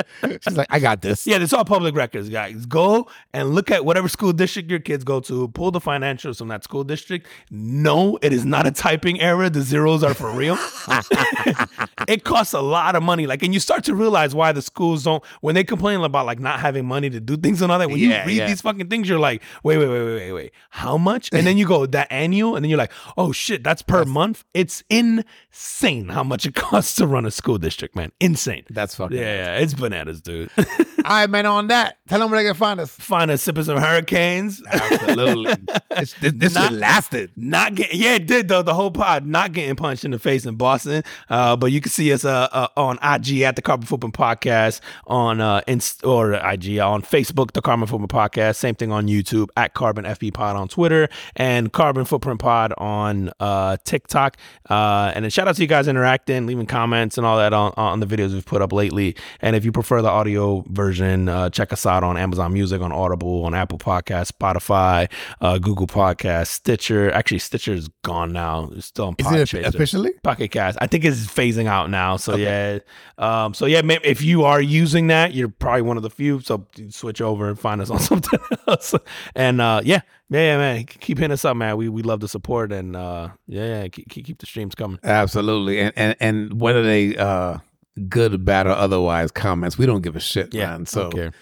She's like, I got this. Yeah, it's all public records, guys. Go and look at whatever school district your kids go to. Pull the financials from that school district. No, it is not a typing error. The zeros are for real. it costs a lot of money. Like, and you start to realize why the schools don't. When they complain about like not having money to do things and all that, when Yeah, you read yeah. these fucking things, you're like, wait, wait, wait, wait, wait, wait. How much? And then you go that annual, and then you're like, oh shit, that's per month. It's insane how much it costs to run a school district, man. Insane. That's fucking. Yeah, yeah, it's bananas, dude. All right, man. On that, tell them where they can find us. Find us sipping some hurricanes. Absolutely. this this, this Not- shit lasted. Not getting, yeah, it did though. The whole pod not getting punched in the face in Boston. Uh, but you can see us uh, uh on IG at the Carbon Footprint Podcast on uh Inst- or IG on Facebook, the Carbon Footprint Podcast. Same thing on YouTube at Carbon FB Pod on Twitter and Carbon Footprint Pod on uh TikTok. Uh, and then shout out to you guys interacting, leaving comments and all that on on the videos we've put up lately. And if you prefer the audio version, uh, check us out on Amazon Music, on Audible, on Apple Podcasts, Spotify, uh, Google Podcasts, Stitcher. Actually, Stitcher is gone now. It's still on Is Podchaser. it officially? Pocket Cast. I think it's phasing out now. So yeah, um, so yeah, if you are using that, you're probably one of the few. So switch over and find us on something else. And uh, yeah, yeah, yeah, man, keep hitting us up, man. We we love the support and uh, yeah, yeah, keep, keep keep the streams coming. Absolutely. And and and whether they uh good, bad, or otherwise comments, we don't give a shit, Yeah, man. So don't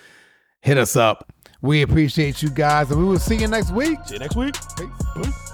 hit us up. We appreciate you guys, and we will see you next week. See you next week. Peace.